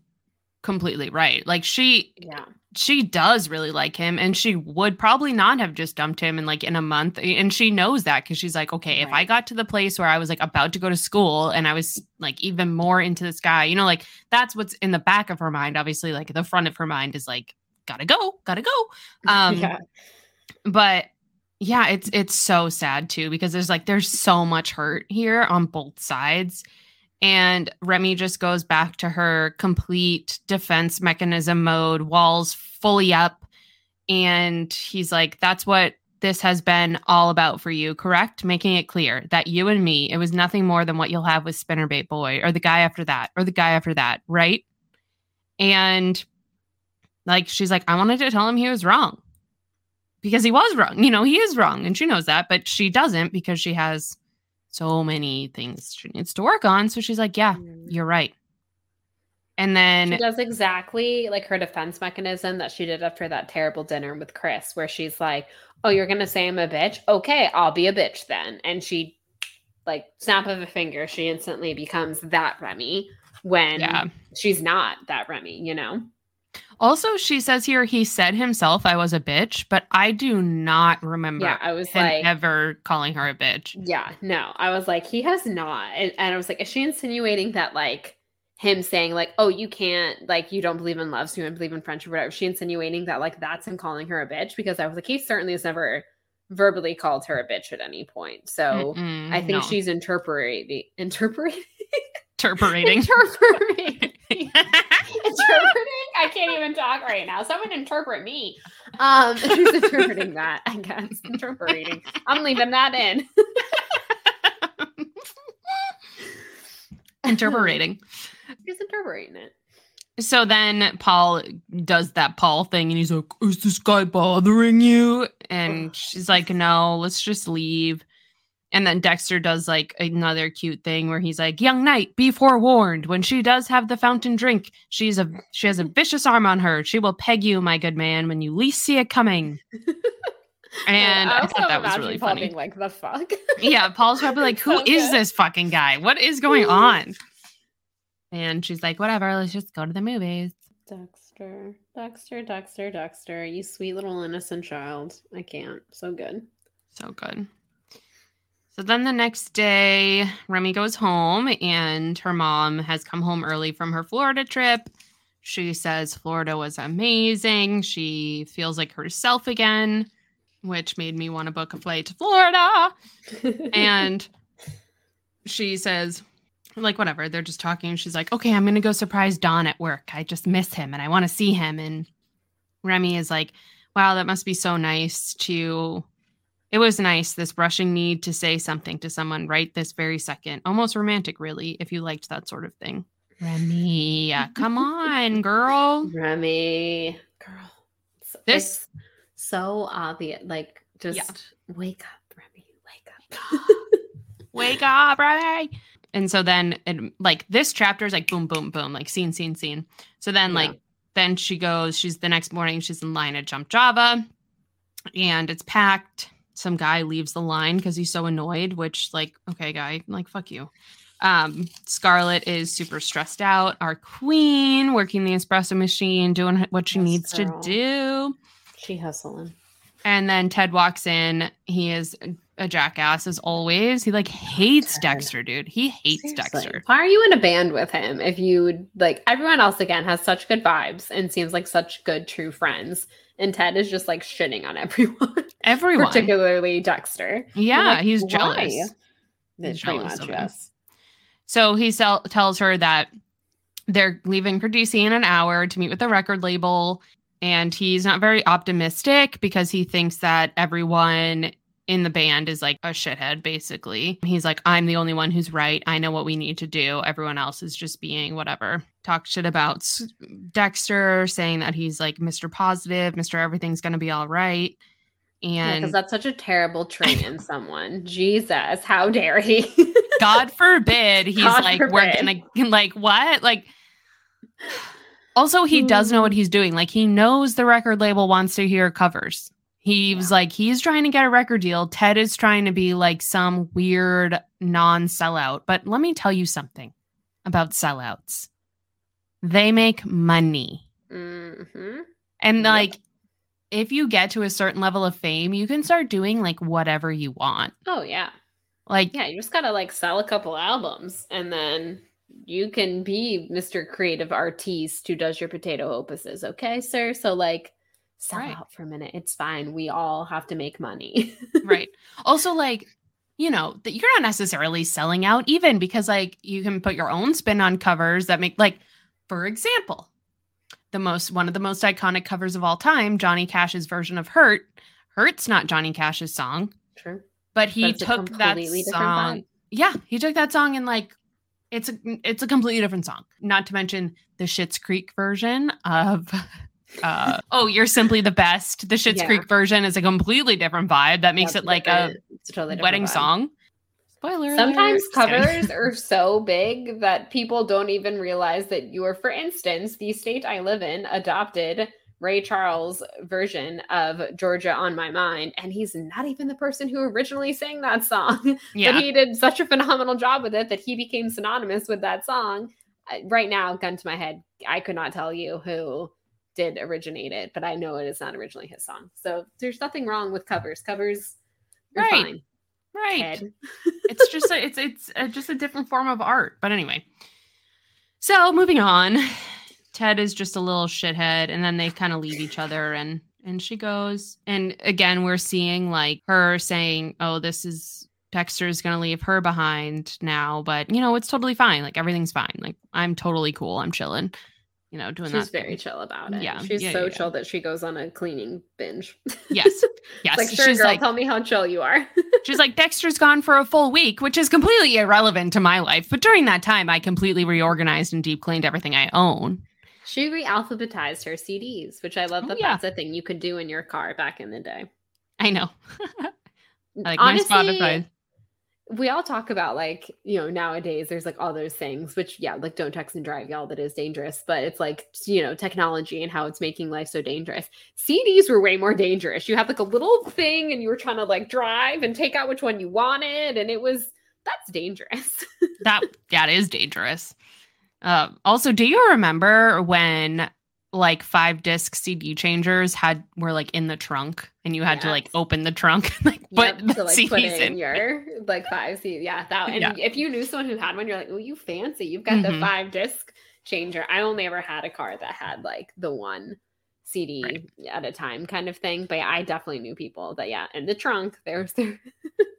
completely right. Like she Yeah. She does really like him and she would probably not have just dumped him in like in a month and she knows that because she's like okay if i got to the place where i was like about to go to school and i was like even more into this guy you know like that's what's in the back of her mind obviously like the front of her mind is like gotta go gotta go um yeah. but yeah it's it's so sad too because there's like there's so much hurt here on both sides and Remy just goes back to her complete defense mechanism mode walls fully up. And he's like that's what this has been all about for you correct? Making it clear that you and me it was nothing more than what you'll have with spinnerbait boy or the guy after that or the guy after that right? And like she's like i wanted to tell him he was wrong because he was wrong. You know, he is wrong and she knows that, but she doesn't because she has so many things she needs to work on. So she's like, yeah, Mm. you're right. And then She does exactly like her defense mechanism that she did after that terrible dinner with Chris, where she's like, Oh, you're gonna say I'm a bitch? Okay, I'll be a bitch then. And she like snap of a finger, she instantly becomes that Remy when yeah. she's not that Remy, you know? Also, she says here he said himself I was a bitch, but I do not remember Yeah, I was like ever calling her a bitch. Yeah, no. I was like, he has not. And, and I was like, is she insinuating that like him saying like, oh, you can't like you don't believe in love, so you don't believe in friendship, or whatever? Is she insinuating that like that's him calling her a bitch? Because I was like, he certainly has never verbally called her a bitch at any point. So Mm-mm, I think no. she's interpreting interpreting interpreting. interpreting interpreting. I can't even talk right now. Someone interpret me. Um, she's interpreting that. I guess interpreting. I'm leaving that in. interpreting. She's interpreting it. So then Paul does that Paul thing and he's like, Is this guy bothering you? And she's like, No, let's just leave. And then Dexter does like another cute thing where he's like, Young knight, be forewarned. When she does have the fountain drink, she's a she has a vicious arm on her. She will peg you, my good man, when you least see it coming. And I, also thought that was really Paul funny. being like the fuck. yeah, Paul's probably like, Who is So good. this fucking guy? What is going on? And she's like, Whatever, let's just go to the movies. Dexter, Dexter, Dexter, Dexter, you sweet little innocent child. I can't. So good. So good. So then the next day, Remy goes home and her mom has come home early from her Florida trip. She says Florida was amazing. She feels like herself again, which made me want to book a flight to Florida. And she says, like, whatever, they're just talking. She's like, okay, I'm going to go surprise Don at work. I just miss him and I want to see him. And Remy is like, wow, that must be so nice to. It was nice, this rushing need to say something to someone right this very second. Almost romantic, really, if you liked that sort of thing. Remy, come on, girl. Remy, girl, it's, This- it's so obvious. Like, just Yeah. wake up, Remy, wake up. Wake up, Remy. And so then, it, like, this chapter is like boom, boom, boom, like scene, scene, scene. So then, Yeah. like, then she goes, she's the next morning, she's in line at Jump Java and it's packed. Some guy leaves the line because he's so annoyed, which, like, okay, guy, like, fuck you. Um, Scarlett is super stressed out. Our queen working the espresso machine, doing what she Yes, needs girl. to do. she hustling. And then Ted walks in. He is a jackass as always. He like hates. Dexter, dude. He hates Seriously. Dexter. Why are you in a band with him if you like everyone else again has such good vibes and seems like such good true friends? And Ted is just like shitting on everyone, Everyone. particularly Dexter. Yeah, Like, he's jealous. Pretty jealous of yes. So he sell- tells her that they're leaving for DC in an hour to meet with the record label. And he's not very optimistic because he thinks that everyone in the band is like a shithead, basically. He's like, I'm the only one who's right. I know what we need to do. Everyone else is just being whatever. Talk shit about Dexter, saying that he's like Mr. Positive, Mr. Everything's going to be all right. And because And that's such a terrible trait in someone. Jesus, how dare he? God forbid he's God like we're forbid. gonna like what like also he does know mm. what he's doing like he knows the record label wants to hear covers he was like he's trying to get a record deal ted is trying to be like some weird non-sellout but let me tell you something about sellouts. They make money. Mm-hmm. And Yep. like if you get to a certain level of fame, you can start doing like whatever you want. Oh yeah. Like Yeah, you just gotta like sell a couple albums and then you can be Mr. Creative Artiste who does your potato opuses, okay, sir? So like sell Right. out for a minute. It's fine. We all have to make money. right. Also, like, you know, that you're not necessarily selling out even because like you can put your own spin on covers that make like, for example, the most one of the most iconic covers of all time, Johnny Cash's version of Hurt. Hurt's not Johnny Cash's song, True. but he But took that song. Yeah, he took that song and like it's a it's a completely different song. Not to mention the Schitt's Creek version of uh oh, you're simply the best. The Schitt's Yeah. Creek version is a completely different vibe that makes it like a totally wedding vibe. song. Spoiler. Sometimes. Covers are so big that people don't even realize that you are, for instance, the state I live in adopted Ray Charles' version of Georgia on My Mind, and he's not even the person who originally sang that song. yeah. But he did such a phenomenal job with it that he became synonymous with that song. Right now, gun to my head, I could not tell you who did originate it, but I know it is not originally his song. So there's nothing wrong with covers. Covers, are Right. fine. right. It's just a, it's it's a, just a different form of art. But anyway, so moving on, Ted is just a little shithead, and then they kind of leave each other, and and she goes, and again we're seeing like her saying, "Oh, this is." Dexter is gonna leave her behind now, but you know it's totally fine. Like everything's fine. Like I'm totally cool. I'm chilling. You know, doing She's very chill about it. Yeah, She's yeah, so yeah, chill that she goes on a cleaning binge. Yes, yes. like, sure, she's girl, like, tell me how chill you are. She's like, Dexter's gone for a full week, which is completely irrelevant to my life. But during that time, I completely reorganized and deep cleaned everything I own. she re-alphabetized her CDs, which I love Oh, that yeah. that's a thing you could do in your car back in the day. I know. I Like Honestly, my Spotify. We all talk about like you know nowadays there's like all those things which yeah like don't text and drive y'all that is dangerous but it's like you know technology and how it's making life so dangerous. Cds were way more dangerous. You had like a little thing and you were trying to like drive and take out which one you wanted and it was that's dangerous. That that is dangerous. Uh, also, do you remember when like five disc CD changers had were like in the trunk and you had to like open the trunk and like Yep, put the to like CDs put in your like five C yeah that and Yeah. if you knew someone who had one you're like oh you fancy you've got the Mhm. five disc changer I only ever had a car that had like the one CD Right. at a time kind of thing but yeah, I definitely knew people that yeah in the trunk there's their,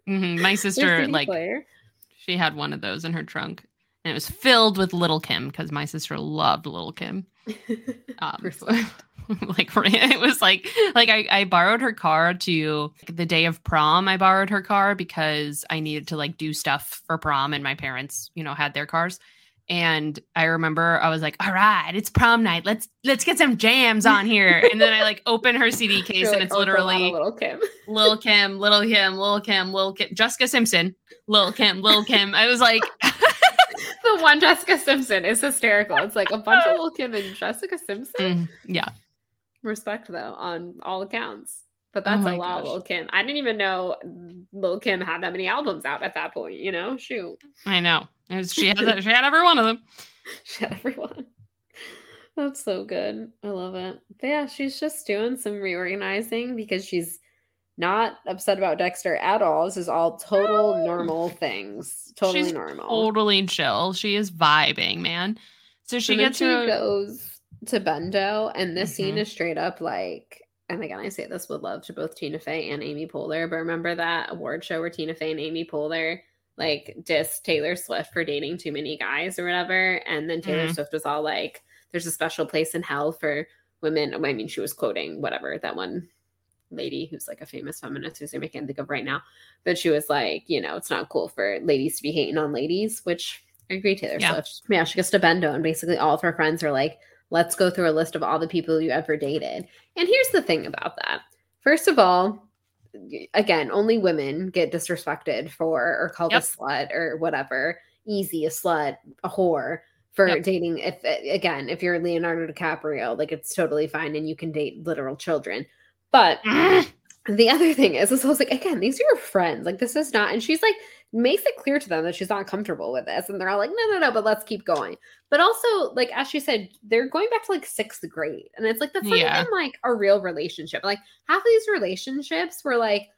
Mhm. My sister CD like player she had one of those in her trunk and it was filled with Little Kim because my sister loved Little Kim. Um, like it was like like I, I borrowed her car to the day of prom i borrowed her car because i needed to like do stuff for prom and my parents you know had their cars. And i remember i was like all right it's prom night. Let's let's get some jams on here. And then i like open her cd case You're and like, it's "Oh, a lot of literally little Kim. Little kim little kim Little kim Little kim jessica simpson Little kim Little kim. I was like the one Jessica Simpson is hysterical it's like a bunch of little Kim and Jessica Simpson mm, yeah respect though on all accounts. But Oh that's my a lot, gosh. Lil Kim. I didn't even know Lil Kim had that many albums out at that point. You know, shoot, i know was, she had she had every one of them shut everyone. That's so good. I love it. But yeah, she's just doing some reorganizing because she's not upset about Dexter at all. This is all total normal things. Totally She's normal. totally chill. She is vibing, man. So she then gets she to goes to Bendo, and this scene Mhm. is straight up like. And again, I say this with love to both Tina Fey and Amy Poehler. But remember that award show where Tina Fey and Amy Poehler like dissed Taylor Swift for dating too many guys or whatever, and then Taylor Mhm. Swift was all like, "There's a special place in hell for women." I mean, she was quoting whatever that one lady who's like a famous feminist whose name I can't think of right now, but she was like, you know, it's not cool for ladies to be hating on ladies, which I agree, Taylor Yeah. Swift. Yeah, she gets to Bendo, and basically all of her friends are like, let's go through a list of all the people you ever dated. And here's the thing about that. First of all, again, only women get disrespected for or called Yep. a slut or whatever. Easy, a slut, a whore for Yep. dating. If again, if you're Leonardo DiCaprio, like it's totally fine and you can date literal children. But mm. the other thing is, is I was like, again, these are your friends. Like, this is not, and she's like, makes it clear to them that she's not comfortable with this. And they're all like, no, no, no, but let's keep going. But also, like, as she said, they're going back to like sixth grade. And it's like, that's not Yeah. even like a real relationship. Like, half of these relationships were like,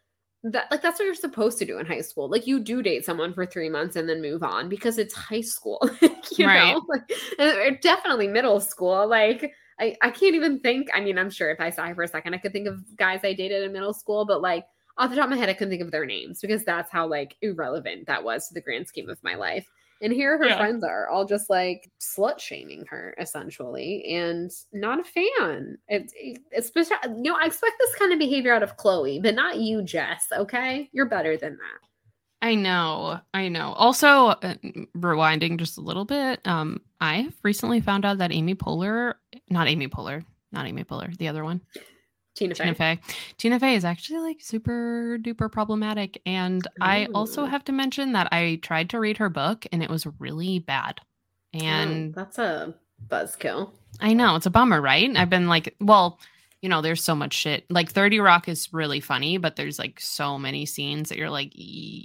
that like that's what you're supposed to do in high school. Like you do date someone for three months and then move on because it's high school, you Right. know, like, definitely middle school. Like I, I can't even think. I mean, I'm sure if I saw her for a second, I could think of guys I dated in middle school, but like off the top of my head, I couldn't think of their names because that's how like irrelevant that was to the grand scheme of my life. And here her Yeah. friends are all just like slut shaming her essentially and not a fan. It, it- it's you know, I expect this kind of behavior out of Chloe, but not you, Jess. Okay. You're better than that. I know, I know. Also, uh, rewinding just a little bit, um, I have recently found out that Amy Poehler, not Amy Poehler, not Amy Poehler, the other one, Tina Fey. Tina Fey. Tina Fey is actually like super duper problematic. And I also have to mention that I tried to read her book and it was really bad. And Oh, that's a buzzkill. I know it's a bummer, right? I've been like, well, you know, there's so much shit. Like 30 Rock is really funny, but there's like so many scenes that you're like,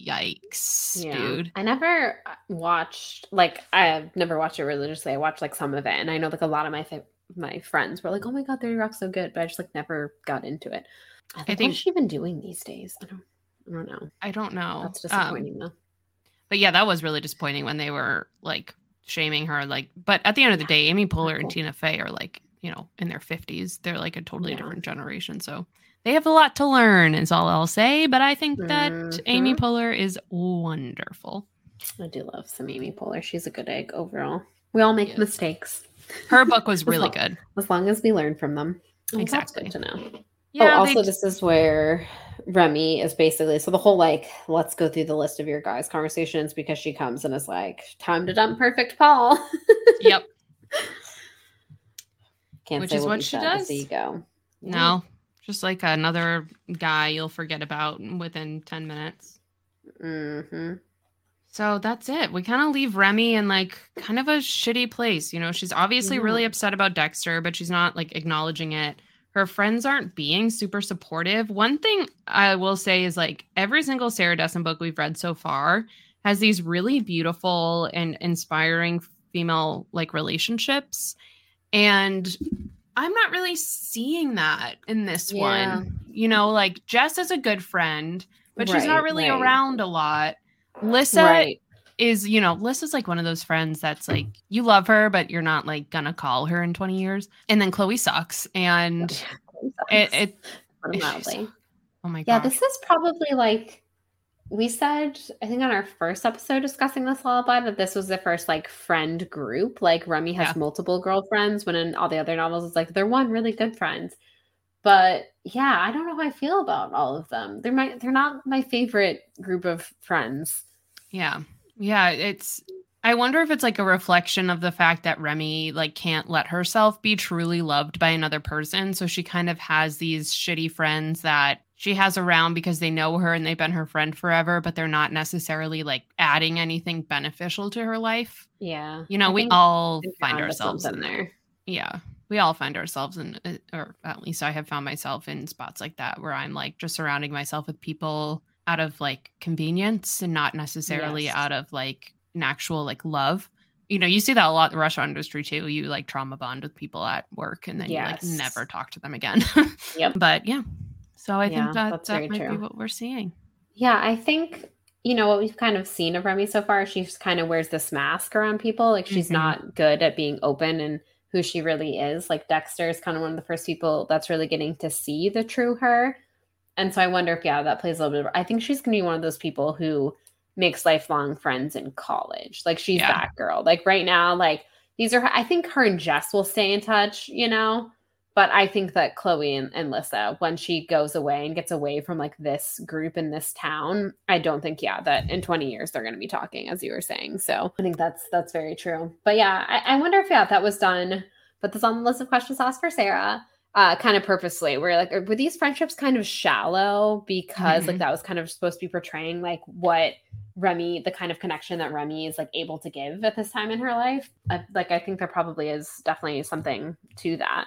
yikes, dude. I never uh, watched like I've never watched it religiously. I watched like some of it, and I know like a lot of my fa- my friends were like, "Oh my god, Thirty Rock's so good," but I just like never got into it. I think, think- what is she even doing these days? I don't, I don't know. I don't know. That's Um, disappointing though. but yeah, that was really disappointing when they were like shaming her. Like, but at the end of the day, Amy Poehler and. Tina Fey are like, you know, in their 50s. They're like a totally Yeah. different generation. So they have a lot to learn, is all I'll say. But I think that Amy Mhm. Poehler is wonderful. I do love some Amy Poehler. She's a good egg overall. We all make Yes. mistakes Her book was As really long- good. as long as we learn from them. Exactly. That's good to know. Yeah, oh, also, this is where Remy is basically so the whole like, let's go through the list of your guys' conversations because she comes and is like, time to dump perfect Paul. yep. Can't Which is what, what she does. So you go. No, just like another guy you'll forget about within 10 minutes. hmm So that's it. We kind of leave Remy in like kind of a shitty place. You know, she's obviously Yeah. really upset about Dexter, but she's not like acknowledging it. Her friends aren't being super supportive. One thing I will say is like every single Sarah Dessen book we've read so far has these really beautiful and inspiring female like relationships. And I'm not really seeing that in this Yeah. one. You know, like Jess is a good friend, but she's not really right. around a lot. Lissa Right. is, you know, Lissa's like one of those friends that's like you love her, but you're not like gonna call her in 20 years. And then Chloe sucks. And it, it Put 'em it's out just- way. oh my god. Yeah, this is probably like we said, I think on our first episode discussing this lullaby that this was the first like friend group. Like Remy has Yeah. multiple girlfriends, when in all the other novels it's like they're one really good friends. But yeah, I don't know how I feel about all of them. They're my they're not my favorite group of friends. Yeah. Yeah, it's I wonder if it's like a reflection of the fact that Remy like can't let herself be truly loved by another person, so she kind of has these shitty friends that she has around because they know her and they've been her friend forever, but they're not necessarily like adding anything beneficial to her life. Yeah. You know, I we all I think you're find ourselves in there. Yeah. We all find ourselves in, uh, or at least I have found myself in spots like that where I'm like just surrounding myself with people out of like convenience and not necessarily Yes. out of like an actual like love. You know, you see that a lot in the restaurant industry too. You like trauma bond with people at work and then you like never talk to them again. Yep. But yeah. So I Yeah, think that that's that might be what we're seeing. Yeah, I think you know what we've kind of seen of Remy so far. She just kind of wears this mask around people. Like she's Mhm. not good at being open and who she really is. Like Dexter is kind of one of the first people that's really getting to see the true her. And so I wonder if yeah, that plays a little bit. I think she's gonna be one of those people who makes lifelong friends in college. Like she's Yeah. that girl. Like right now, like these are I think her and Jess will stay in touch, you know. But I think that Chloe and, and Lissa, when she goes away and gets away from like this group in this town, I don't think, yeah, that in 20 years they're going to be talking, as you were saying. So I think that's that's very true. But yeah, I, I wonder if yeah, that was done. Put this on the list of questions asked for Sarah, uh, kind of purposely. Where like, were these friendships kind of shallow because like Mhm. that was kind of supposed to be portraying like what Remy, the kind of connection that Remy is like able to give at this time in her life? I, like, I think there probably is definitely something to that.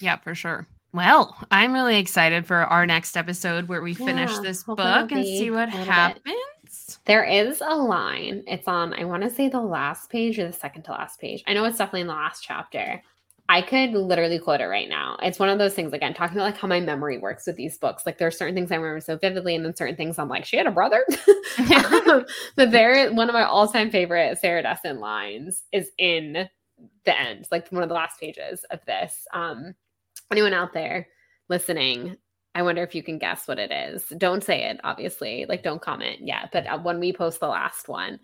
Yeah, for sure. Well, I'm really excited for our next episode where we finish Yeah, this book and see what little bit. happens. There is a line. It's on, I want to say the last page or the second to last page. I know it's definitely in the last chapter. I could literally quote it right now. It's one of those things, again, talking about like how my memory works with these books. Like there are certain things I remember so vividly, and then certain things I'm like, she had a brother. But there, one of my all time favorite Sarah Dessen lines is in the end, like one of the last pages of this. Um, anyone out there listening, I wonder if you can guess what it is. Don't say it, obviously. Like, don't comment yet. But uh, when we post the last one,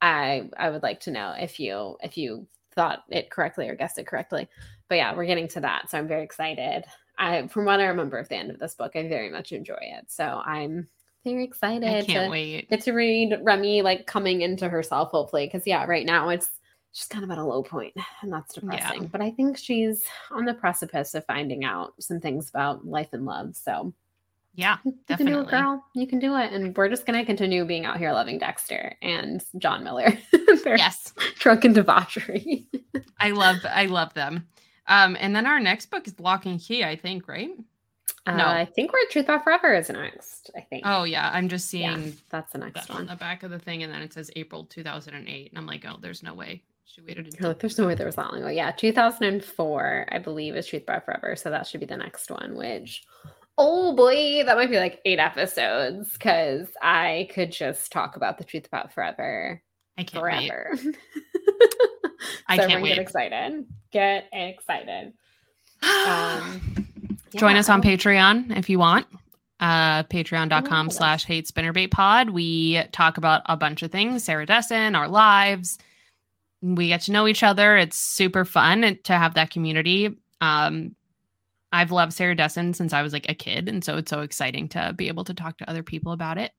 I I would like to know if you if you thought it correctly or guessed it correctly. But yeah, we're getting to that, so I'm very excited. I from what I remember of the end of this book, I very much enjoy it. So I'm very excited I to can't wait. get to read Remy like coming into herself, hopefully. Because yeah, right now it's she's kind of at a low point, and that's depressing. But I think she's on the precipice of finding out some things about life and love. So Yeah, you can do it, girl. You can do it. And we're just gonna continue being out here loving Dexter and John Miller. Yes. drunken debauchery. I love I love them. Um, and then our next book is Lock and Key, I think, right? Uh, No. I think we're Truth About Forever is next. I think. Oh yeah, I'm just Yeah. seeing That's the next that on one. the back of the thing, and then it says April 2008, and I'm like, oh, there's no way she waited until like, there's no way there was that long ago. Yeah, 2004, I believe, is Truth About Forever. So that should be the next one, which, oh boy, that might be like eight episodes because I could just talk about the Truth About Forever I can't wait. forever. I can't wait. Get excited. Get excited. Um, Join us on Patreon if you want. Uh, patreon.com slash hate spinnerbait pod. We talk about a bunch of things, Sarah Dessen, our lives. We get to know each other. It's super fun to have that community. Um, I've loved Sarah Dessen since I was like a kid. And so it's so exciting to be able to talk to other people about it.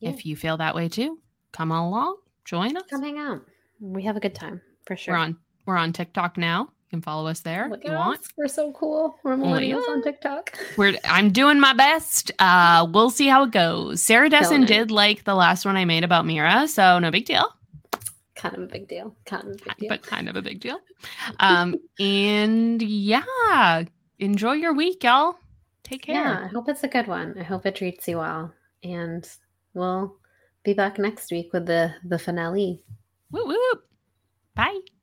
Yeah. If you feel that way too, come on along, join us. Come hang out. We have a good time for sure. We're on we're on TikTok now. You can follow us there Look if you at want. We're so cool. We're Oh, millennials yeah. on TikTok. We're I'm doing my best. Uh we'll see how it goes. Sarah Dessen did like the last one I made about Mira, so no big deal. Kind of a big deal. Kind of a big deal. But kind of a big deal. Um and yeah, enjoy your week, y'all. Take care. Yeah. I hope it's a good one. I hope it treats you well. And we'll be back next week with the the finale. Whoop whoop.